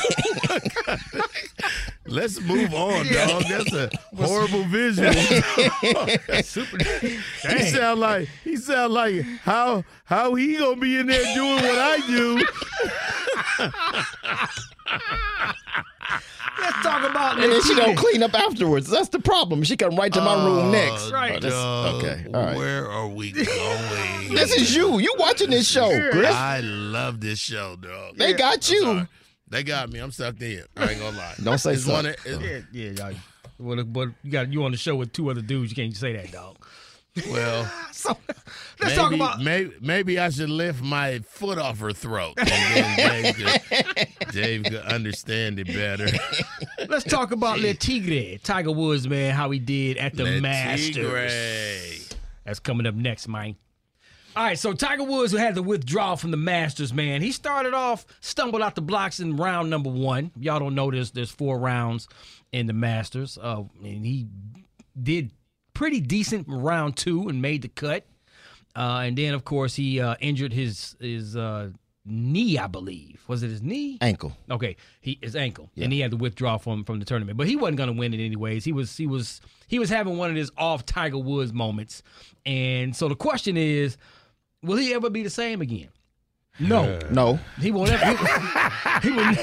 Let's move on, dog. That's a horrible visual. Super. he sound like he sound like how how he gonna be in there doing what I do. Let's talk about And then she don't clean up afterwards. That's the problem. She come right to my room Oh, next. Right. That's- dog. okay. All right. Where are we going? This is you. You watching this show, Griff? I love this show, dog. They got you. They got me. I'm sucked in. I ain't gonna lie. Don't say It's one of- it- uh. Yeah, yeah, y'all. Well, but you got you on the show with two other dudes. You can't say that, dog. Well, So maybe, let's talk about. maybe maybe I should lift my foot off her throat, Dave could, Dave could understand it better. Let's talk about Le Tigre, Tiger Woods, man. How he did at the Le Masters. Tigre. That's coming up next, man. All right, so Tiger Woods, who had to withdraw from the Masters, man, he started off, stumbled out the blocks in round number one. Y'all don't know this. There's four rounds in the Masters. Uh, and he did pretty decent round two and made the cut. uh, and then of course he uh, injured his his uh, knee, I believe. Was it his knee? Ankle. Okay, he his ankle, and he had to withdraw from from the tournament. But he wasn't going to win it anyways. He was he was he was having one of his off Tiger Woods moments, and so the question is, will he ever be the same again? No, No. he won't ever. He, he will.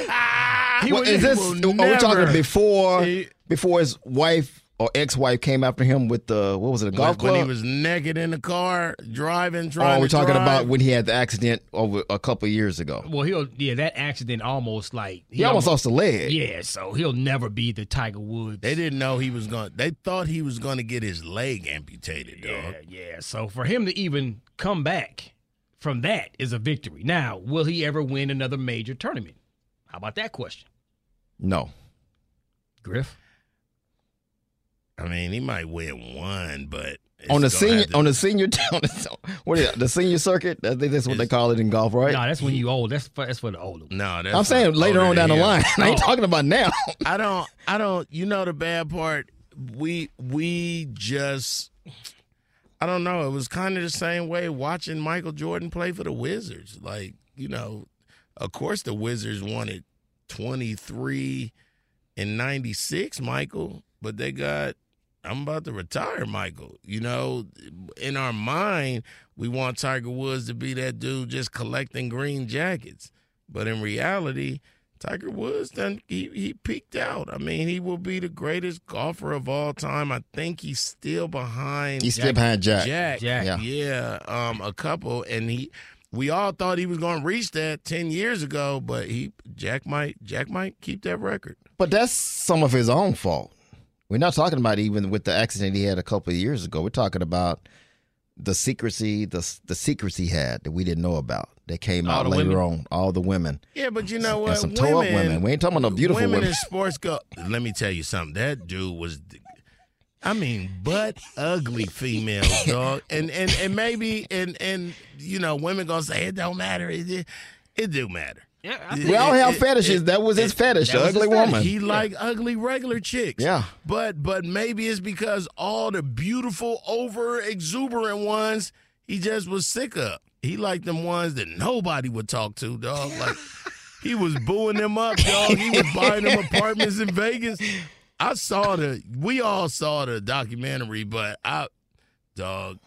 He Well, will, is this? he Are will we talking before He- before his wife or ex-wife came after him with the what was it a golf when, club? when he was naked in the car, driving, or trying are we to talking drive. about when he had the accident over a couple of years ago? Well, he'll yeah. That accident almost like He, almost lost a leg. Yeah, so he'll never be the Tiger Woods. They didn't know he was going. To. They thought he was going to get his leg amputated, dog. Yeah, yeah. So for him to even come back from that is a victory. Now, will he ever win another major tournament? How about that question, No. Griff? I mean, he might win one, but on the senior to- on the senior on the, what is it, the senior circuit? I think that's what they call it in golf, right? No, that's when you old. That's for, that's for the older. no, that's I'm saying later on down the him. line. I ain't Oh. talking about now. I don't. I don't. You know the bad part. We we just. I don't know. It was kind of the same way watching Michael Jordan play for the Wizards. Like you know, of course the Wizards wanted twenty three and ninety six, Michael, but they got. I'm about to retire, Michael. You know, in our mind, we want Tiger Woods to be that dude just collecting green jackets. But in reality, Tiger Woods done he, he peaked out. I mean, he will be the greatest golfer of all time. I think he's still behind He's still behind Jack. Jack. Jack. Yeah. Yeah, um, a couple, and he. We all thought he was going to reach that ten years ago, but he Jack might Jack might keep that record. But that's some of his own fault. We're not talking about even with the accident he had a couple of years ago. We're talking about the secrecy, the the secrets he had that we didn't know about that came All out later women. on. All the women. Yeah, but you know And what? some toe up women. We ain't talking about no beautiful women. women. in sports go. Let me tell you something. That dude was, I mean, butt ugly females, dog. And and and maybe and and you know, women gonna say it don't matter. It it, it do matter. Yeah, We all have it- fetishes. it- that was his fetish, the ugly fetish. woman. He like ugly regular chicks. Yeah. But but maybe it's because all the beautiful over exuberant ones he just was sick of. He liked them ones that nobody would talk to, dog. Like he was booing them up, dog. He was buying them apartments in Vegas. I saw the we all saw the documentary, but I dog.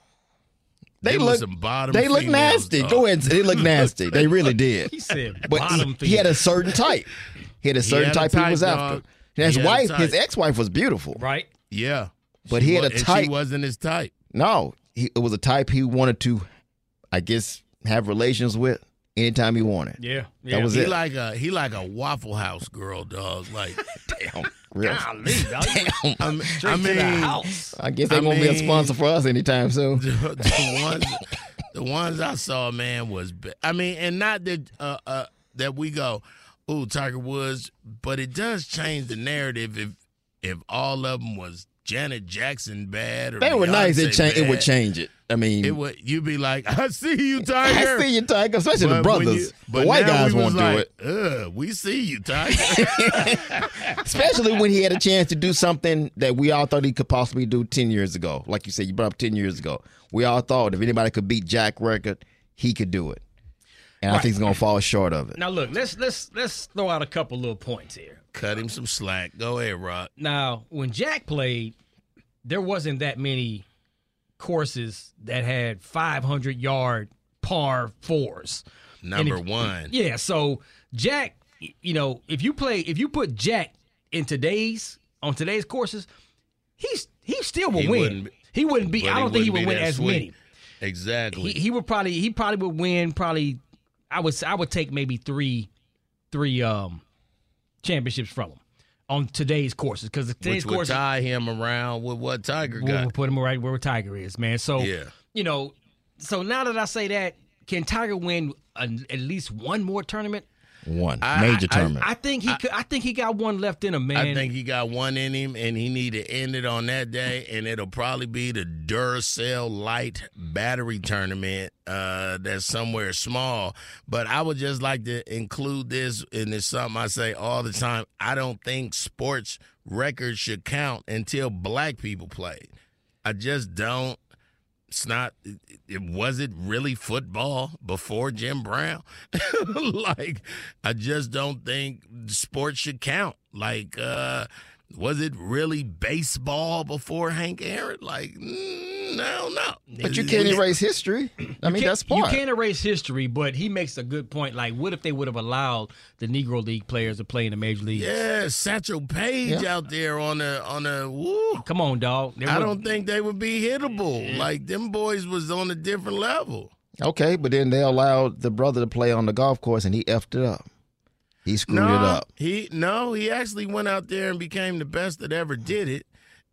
They Them look some bottom they look nasty. dog. Go ahead. They look nasty. They really did. He said But bottom he, he had a certain type. He had a certain had a type, he was dog. after. And his He had a wife, his ex-wife was beautiful. right. Yeah. But She he had wa- a and type. She wasn't his type. No, he, it was a type he wanted to, I guess, have relations with anytime he wanted. Yeah, yeah. That was He it. like a he like a Waffle House girl, dog. Like Damn. Real. Golly, dog. Damn. I mean, Straight I to the mean house. I guess they I won't be a sponsor for us anytime soon. the, the ones the ones I saw, man, was I mean, and not that uh, uh that we go, ooh, Tiger Woods, but it does change the narrative if if all of them was Janet Jackson bad or They were nice. It, cha- it would change it. I mean, It would you'd be like, I see you, Tiger. I see you, Tiger, especially the But when brothers. you- the but white guys won't do it. We see you, Tiger. Especially when he had a chance to do something that we all thought he could possibly do 10 years ago. Like you said, you brought up 10 years ago. We all thought if anybody could beat Jack record, he could do it. And I think he's going to fall short of it. Now look, let's let's let's throw out a couple little points here. Cut him some slack. Go ahead, Rock. Now, when Jack played, there wasn't that many courses that had 500 yard par fours. Number if- one. Yeah, so Jack, you know, if you play, if you put Jack in today's on today's courses, he's he still will He win. wouldn't he wouldn't be. but I don't think he wouldn't would be win as sweet. many. Exactly. He, he would probably he probably would win probably. I would I would take maybe three three um championships from him on today's courses because today's which courses tie him around with what Tiger got. we'll put him right where Tiger is, man. So Yeah. you know, so now that I say that, can Tiger win an, at least one more tournament? One I- major I- tournament. I think he could. I think he got one left in him, man. I think he got one in him, and he need to end it on that day, and it'll probably be the Duracell Light Battery Tournament. Uh, that's somewhere small, but I would just like to include this, and it's something I say all the time. I don't think sports records should count until black people play. I just don't. It's not. It, it was it really football before Jim Brown? like, I just don't think sports should count. Like, uh, was it really baseball before Hank Aaron? Like, mm, no, no. But you can't erase history. I mean, that's part. You can't erase history, but he makes a good point. Like, what if they would have allowed the Negro League players to play in the major leagues? Yeah, Satchel Paige Yeah. out there on a on a woo. Come on, dog. They I don't think they would be hittable. Like them boys was on a different level. Okay, but then they allowed the brother to play on the golf course and he effed it up. He screwed no, it up. He no, he actually went out there and became the best that ever did it.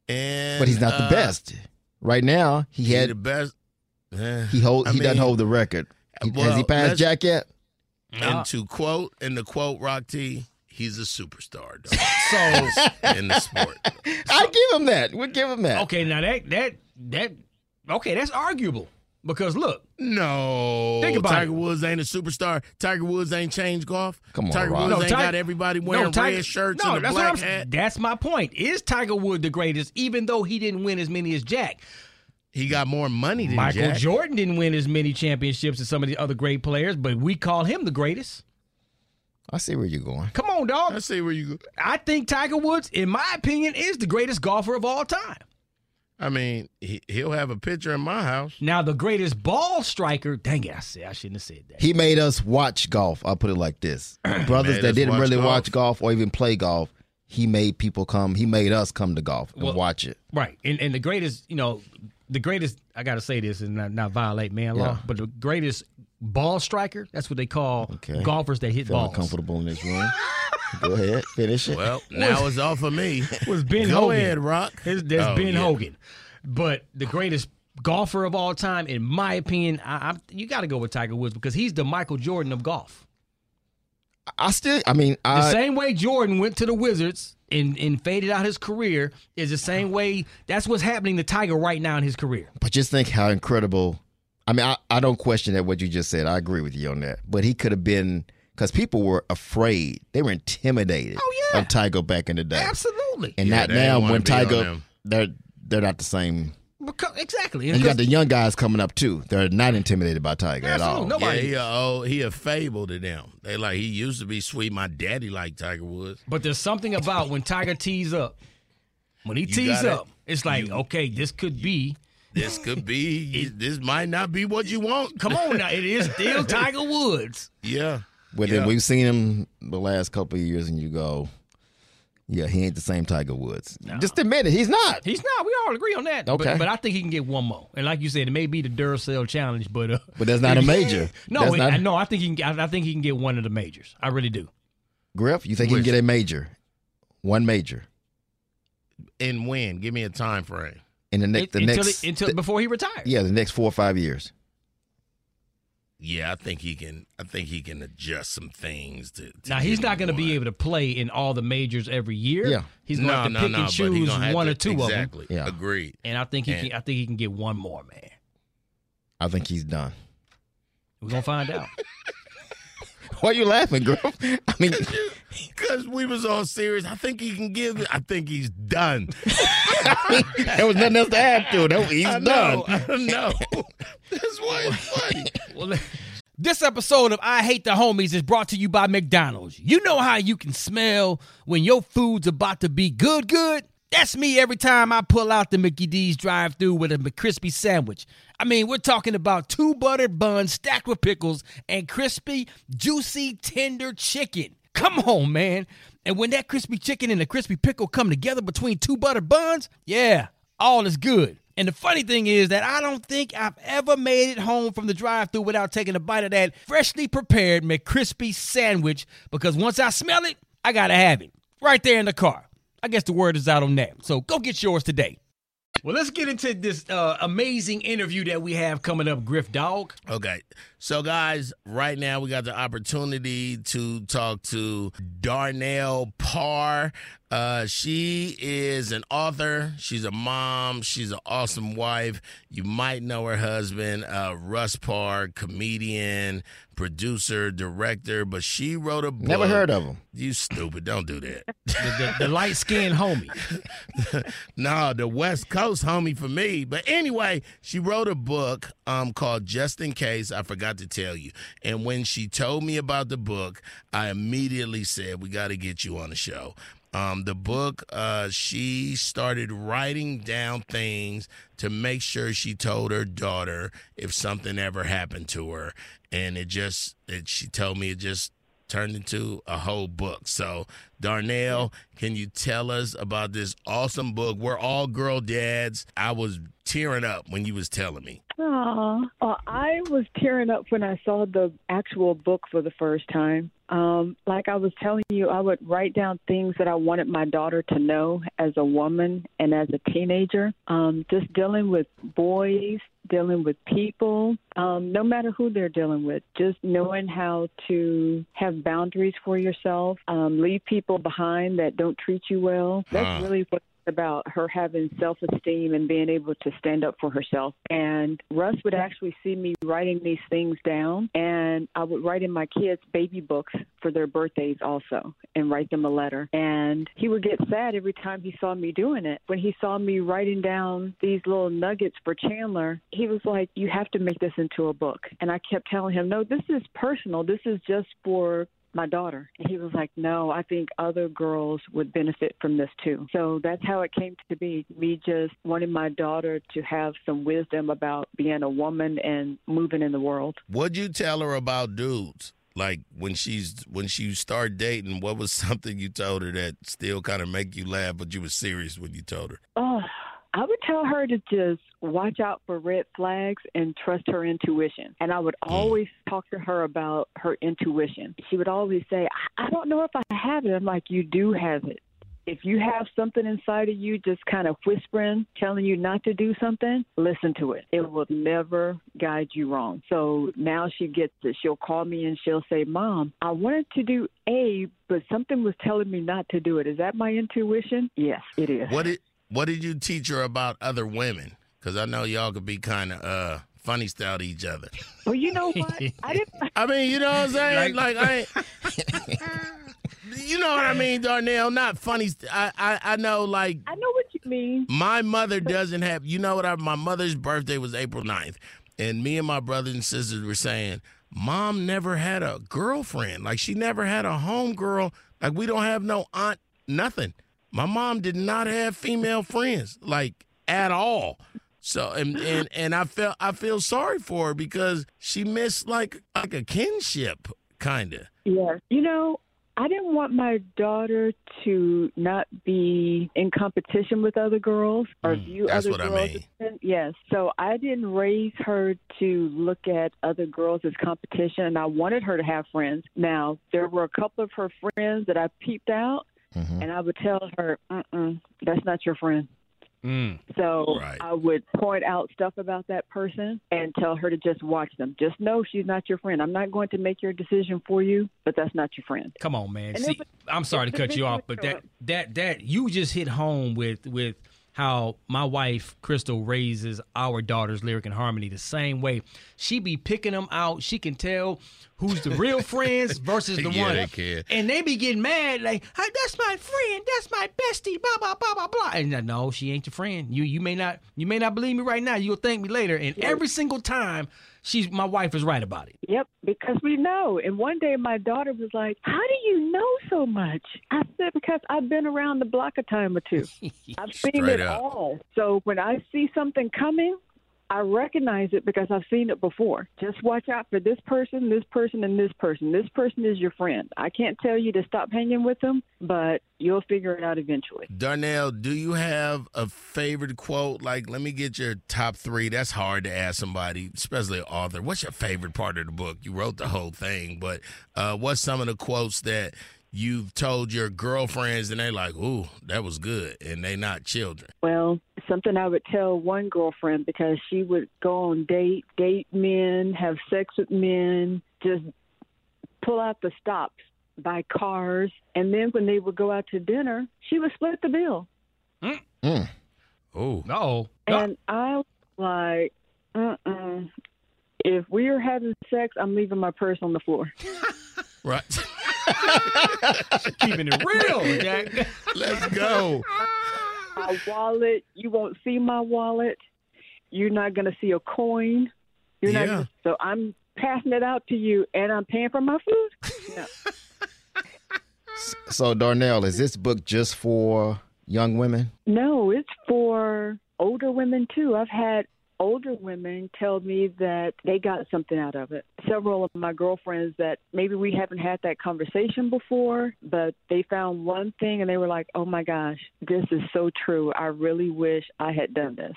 And But he's not the uh, best. Right now, he He had the best. Eh, he hold I he doesn't hold the record. He- has he passed Jack yet? And to quote and to quote Rock T, he's a superstar dog, So in the sport. I give him that. We'll give him that. okay, now that that that okay, that's arguable because look, No, Think about Tiger it. Woods ain't a superstar. Tiger Woods ain't changed golf. Come on, Tiger Rock. Woods No, ain't Tiger- got everybody wearing Tiger- red shirts no, and a that's black I'm- hat. That's my point. Is Tiger Woods the greatest, even though he didn't win as many as Jack? He got more money than Michael Jack. Jordan didn't win as many championships as some of the other great players, but we call him the greatest. I see where you're going. Come on, dog. I see where you go. I think Tiger Woods, in my opinion, is the greatest golfer of all time. I mean, he, he'll have a picture in my house. Now, the greatest ball striker, dang it, I said I shouldn't have said that. He made us watch golf. I'll put it like this: brothers that didn't watch really golf. watch golf or even play golf. He made people come. He made us come to golf and Well- watch it. Right. And and the greatest, you know, the greatest I gotta say this and not, not violate man law, Yeah. but the greatest ball striker, that's what they call Okay. golfers that hit Feeling balls. comfortable in this room. Go ahead, finish it. Well, now it's off of me. Was Ben Go Hogan. ahead, Rock. His, there's Oh, Ben yeah. Hogan. But the greatest golfer of all time, in my opinion, I, I, you got to go with Tiger Woods because he's the Michael Jordan of golf. I still, I mean, The same way Jordan went to the Wizards and, and faded out his career is the same way. That's what's happening to Tiger right now in his career. but just think how incredible. I mean, I, I don't question that what you just said. I agree with you on that. But he could have been because people were afraid. They were intimidated Oh, yeah. of Tiger back in the day. Absolutely. And Yeah, not now when be Tiger they're they're not the same. Because, exactly. And you got the young guys coming up too. They're not intimidated by Tiger at all. Absolutely. Yeah, Nobody. he a, oh, he a fable to them. They like he used to be sweet. My daddy liked Tiger Woods. But there's something about when Tiger tees up. When he You tees got it. up, it's like, You- okay, this could be. This could be. this might not be what you want. Come on now, it is still Tiger Woods. Yeah. But Yeah. then we've seen him the last couple of years, and you go, yeah, he ain't the same Tiger Woods. Just admit it, he's not. He's not. We all agree on that. Okay. But, but I think he can get one more. And like you said, it may be the Duracell challenge, but uh, But that's not a major. no, it- not- I no, I think he can. I, I think he can get one of the majors. I really do. Griff, you think he can get a major, one major And when? Give me a time frame. in the next, the until next, he- until before he retires. yeah, the next four or five years. Yeah, I think he can. I think he can adjust some things to. to Now he's not going to be able to play in all the majors every year. Yeah. he's going to no, have to no, pick no, and choose gonna one to- or two of them. exactly. Yeah. Agreed. And I think he And- can. I think he can get one more, man. I think he's done. We're gonna find out. Why are you laughing, Griff? I mean, Because we was all serious. I think he can give it. I think he's done. there was nothing else to add to it. That- He's I done. know. I know. That's why it's funny. Well, this episode of I Hate the Homies is brought to you by McDonald's. You know how you can smell when your food's about to be good, good? That's me every time I pull out the Mickey D's drive through with a McCrispy sandwich. I mean, we're talking about two buttered buns stacked with pickles and crispy, juicy, tender chicken. Come on, man. And when that crispy chicken and the crispy pickle come together between two buttered buns, yeah, all is good. And the funny thing is that I don't think I've ever made it home from the drive through without taking a bite of that freshly prepared McCrispy sandwich because once I smell it, I gotta have it. Right there in the car. I guess the word is out on that. So go get yours today. Well, let's get into this uh, amazing interview that we have coming up, Griff Dog. Okay. So, guys, right now we got the opportunity to talk to Darnell Parr. Uh, she is an author. She's a mom. She's an awesome wife. You might know her husband, uh, Russ Parr, comedian, producer, director, but she wrote a book. Never heard of him. You stupid. Don't do that. The, the, the light skinned homie. no, the West Coast homie for me. But anyway, she wrote a book um, called Just in Case. I forgot to tell you. And when she told me about the book, I immediately said, We got to get you on the show. Um, the book, uh, she started writing down things to make sure she told her daughter if something ever happened to her. And it just, it, she told me it just turned into a whole book. So, Darnell, can you tell us about this awesome book? We're all girl dads. I was tearing up when you was telling me. Aw, well, I was tearing up when I saw the actual book for the first time. Um, like I was telling you, I would write down things that I wanted my daughter to know as a woman and as a teenager. Um, just dealing with boys, dealing with people, um, no matter who they're dealing with, just knowing how to have boundaries for yourself, um, leave people behind that don't treat you well. That's Uh. really what about her having self esteem and being able to stand up for herself. And Russ would actually see me writing these things down, and I would write in my kids' baby books for their birthdays also and write them a letter. And he would get sad every time he saw me doing it. When he saw me writing down these little nuggets for Chandler, he was like, You have to make this into a book. And I kept telling him, No, this is personal. This is just for my daughter. And he was like, No, I think other girls would benefit from this too. So that's how it came to be. Me just wanting my daughter to have some wisdom about being a woman and moving in the world. What'd you tell her about dudes? Like when she's when she start dating, what was something you told her that still kind of make you laugh, but you were serious when you told her? Oh, I would tell her to just watch out for red flags and trust her intuition. And I would mm. always talk to her about her intuition. She would always say, I don't know if I have it. I'm like, You do have it. If you have something inside of you just kind of whispering, telling you not to do something, listen to it. It will never guide you wrong. So now she gets it. She'll call me and she'll say, Mom, I wanted to do A, but something was telling me not to do it. Is that my intuition? Yes, it is. What did what did you teach her about other women? Because I know y'all could be kind of uh funny style to each other. Well, you know what? I didn't. I mean, you know what I'm saying? Like, I ain't, you know what I mean, Darnell? Not funny. st- I, I I know, like I know what you mean. my mother doesn't have. You know what? I, my mother's birthday was April 9th, and me and my brothers and sisters were saying, Mom never had a girlfriend. Like she never had a home girl. Like we don't have no aunt. Nothing. My mom did not have female friends, like at all. So and and and I felt I feel sorry for her because she missed like like a kinship kind of. Yeah. You know, I didn't want my daughter to not be in competition with other girls or view Mm, that's other what I girls. mean. Yes. So I didn't raise her to look at other girls as competition, and I wanted her to have friends. Now, there were a couple of her friends that I peeped out, and I would tell her, Mm-mm, that's not your friend. Mm. So Right. I would point out stuff about that person and tell her to just watch them. Just know she's not your friend. I'm not going to make your decision for you, but that's not your friend. Come on, man. And See, it was- I'm sorry to cut you off, but that intro. that that you just hit home with with how my wife Crystal raises our daughters lyric and harmony the same way. She be picking them out. She can tell who's the real friends versus the Yeah, one. they can. And they be getting mad like, hey, "That's my friend. That's my bestie." Blah blah blah blah blah. And uh, no, she ain't your friend. You you may not you may not believe me right now. You'll thank me later. And every single time, she's my wife is right about it. Yep, because we know. And one day my daughter was like, How do you know so much? I said, Because I've been around the block a time or two. I've seen it up. all. So when I see something coming, I recognize it because I've seen it before. Just watch out for this person, this person, and this person. This person is your friend. I can't tell you to stop hanging with them, but you'll figure it out eventually. Darnell, do you have a favorite quote? Like, let me get your top three. That's hard to ask somebody, especially an author. What's your favorite part of the book? You wrote the whole thing, but uh, what's some of the quotes that you've told your girlfriends and they like, ooh, that was good, and they not children? Well, something I would tell one girlfriend because she would go on date, date men, have sex with men, just pull out the stops, buy cars, and then when they would go out to dinner, she would split the bill. Mm. Mm. Oh, No. And I was like, uh-uh. If we are having sex, I'm leaving my purse on the floor. Right. Keeping it real, Jack. Let's go. My wallet, you won't see my wallet. You're not going to see a coin. You're not. Yeah. Gonna, so I'm passing it out to you, and I'm paying for my food. No. So Darnell, is this book just for young women? No, it's for older women too. I've had older women tell me that they got something out of it. Several of my girlfriends that maybe we haven't had that conversation before, but they found one thing and they were like, "Oh my gosh, this is so true. I really wish I had done this."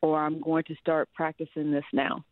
Or I'm going to start practicing this now.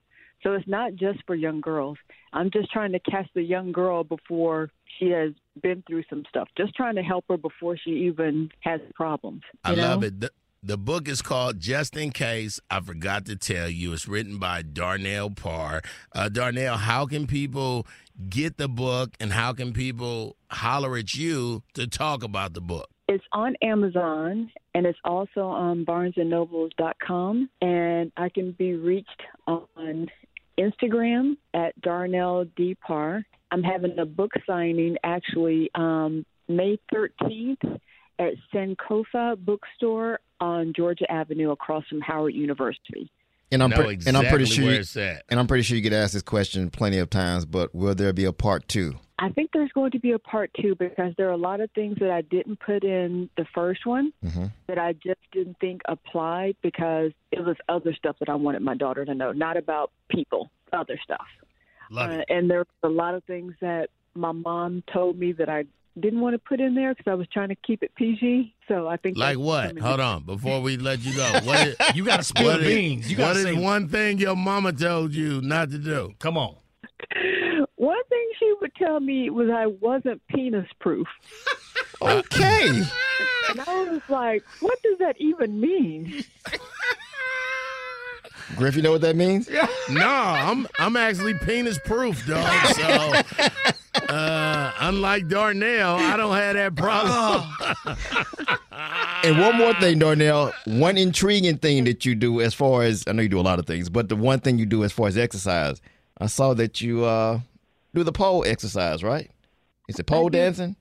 So it's not just for young girls. I'm just trying to catch the young girl before she has been through some stuff. Just trying to help her before she even has problems. I know? love it. The, book is called Just in Case I Forgot to Tell You. It's written by Darnell Parr. Uh, Darnell, how can people get the book and how can people holler at you to talk about the book? It's on Amazon and it's also on barnesandnobles.com. And I can be reached on Instagram at Darnell D. Parr. I'm having a book signing actually um, May 13th at Sankofa Bookstore on Georgia Avenue across from Howard University. And I'm Know pre- and I'm pretty sure where you, it's at. and I'm pretty sure you get asked this question plenty of times. But will there be a part two? I think there's going to be a part two because there are a lot of things that I didn't put in the first one Mm-hmm. that I just didn't think applied because it was other stuff that I wanted my daughter to know, not about people, other stuff. Love Uh, it. and there were a lot of things that my mom told me that I didn't want to put in there because I was trying to keep it PG. So I think Like what? Hold on, before we let you go. What is, You gotta spill what the is- beans. You what gotta say one thing your mama told you not to do? Come on. One thing she would tell me was I wasn't penis proof. Okay. And I was like, what does that even mean? Griff, you know what that means? No, I'm I'm actually penis proof, dog. So uh, unlike Darnell, I don't have that problem. And one more thing, Darnell. One intriguing thing that you do as far as I know you do a lot of things, but the one thing you do as far as exercise, I saw that you uh, do the pole exercise, right? Is it pole I do. dancing?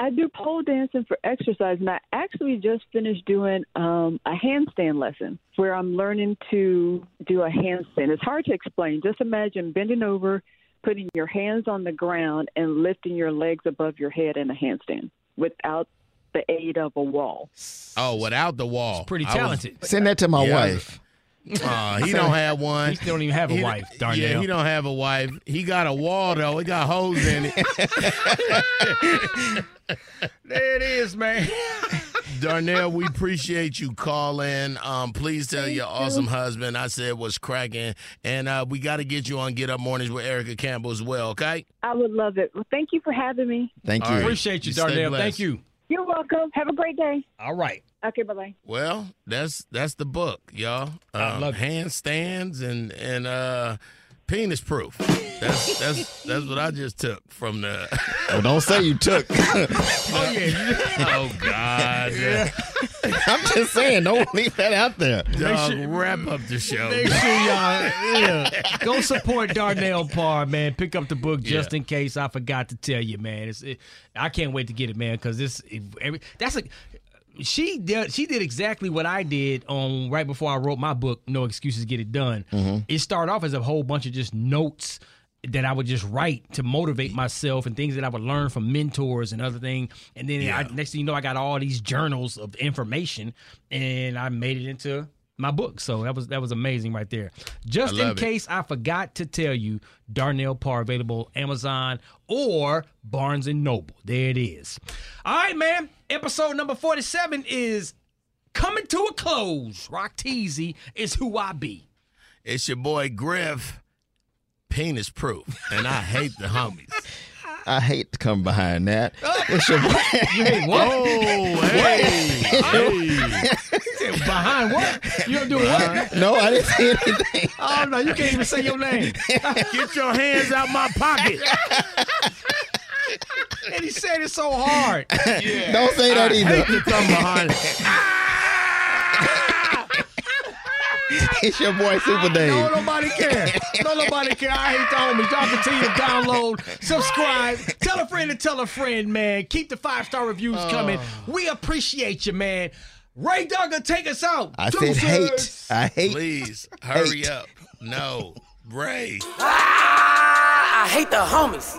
I do pole dancing for exercise, and I actually just finished doing um, a handstand lesson where I'm learning to do a handstand. It's hard to explain. Just imagine bending over, putting your hands on the ground, and lifting your legs above your head in a handstand without the aid of a wall. Oh, without the wall, Pretty I was- talented. Send that to my Yeah. wife. Aw, he don't have one. He still don't even have a He- wife, Darnell. Yeah, he don't have a wife. He got a wall though. It got holes in it. There it is, man. Darnell, we appreciate you calling. Um, please tell your awesome husband I said was cracking, and uh, we got to get you on Get Up Mornings with Erica Campbell as well. Okay. I would love it. Well, thank you for having me. Thank All you. right. Appreciate you, You Darnell. Thank you. You're welcome. Have a great day. All right. Okay, bye bye. Well, that's that's the book, y'all. I Um, love handstands and and uh, penis proof. That's that's that's what I just took from the. Well, don't say you took. Oh yeah. oh God! Yeah. I'm just saying, don't leave that out there. Dog, sure- wrap up the show. Make sure y'all yeah, go support Darnell Parr, man. Pick up the book just Yeah. in case I forgot to tell you, man. It's, it, I can't wait to get it, man, because this it- every, that's a she did she did exactly what I did on right before I wrote my book, No Excuses Get It Done. Mm-hmm. It started off as a whole bunch of just notes that I would just write to motivate myself and things that I would learn from mentors and other things. And then I, next thing you know, I got all these journals of information, and I made it into my book. So that was that was amazing right there. Just in love it. case I forgot to tell you, Darnell Parr available Amazon or Barnes and Noble. There it is. All right, man. Episode number forty-seven is coming to a close. Rock Teasy is who I be. It's your boy Griff, penis proof, and I hate the homies. I hate to come behind that. It's your boy. You hate what? Oh, hey, hey. Behind what? You don't do what? no, I didn't say anything. Oh no, you can't even say your name. Get your hands out my pocket. And he said it so hard. Don't say that either. Hate to come behind. it's your boy Super ah! Dave. No, nobody care. No, nobody care. I hate the homies. Y'all continue to download, subscribe, tell a friend to tell a friend, man. Keep the five star reviews oh. coming. We appreciate you, man. Ray Duggar, take us out. I said hate. I hate. Please hurry Hate. up. No, Ray. Ah, I hate the homies.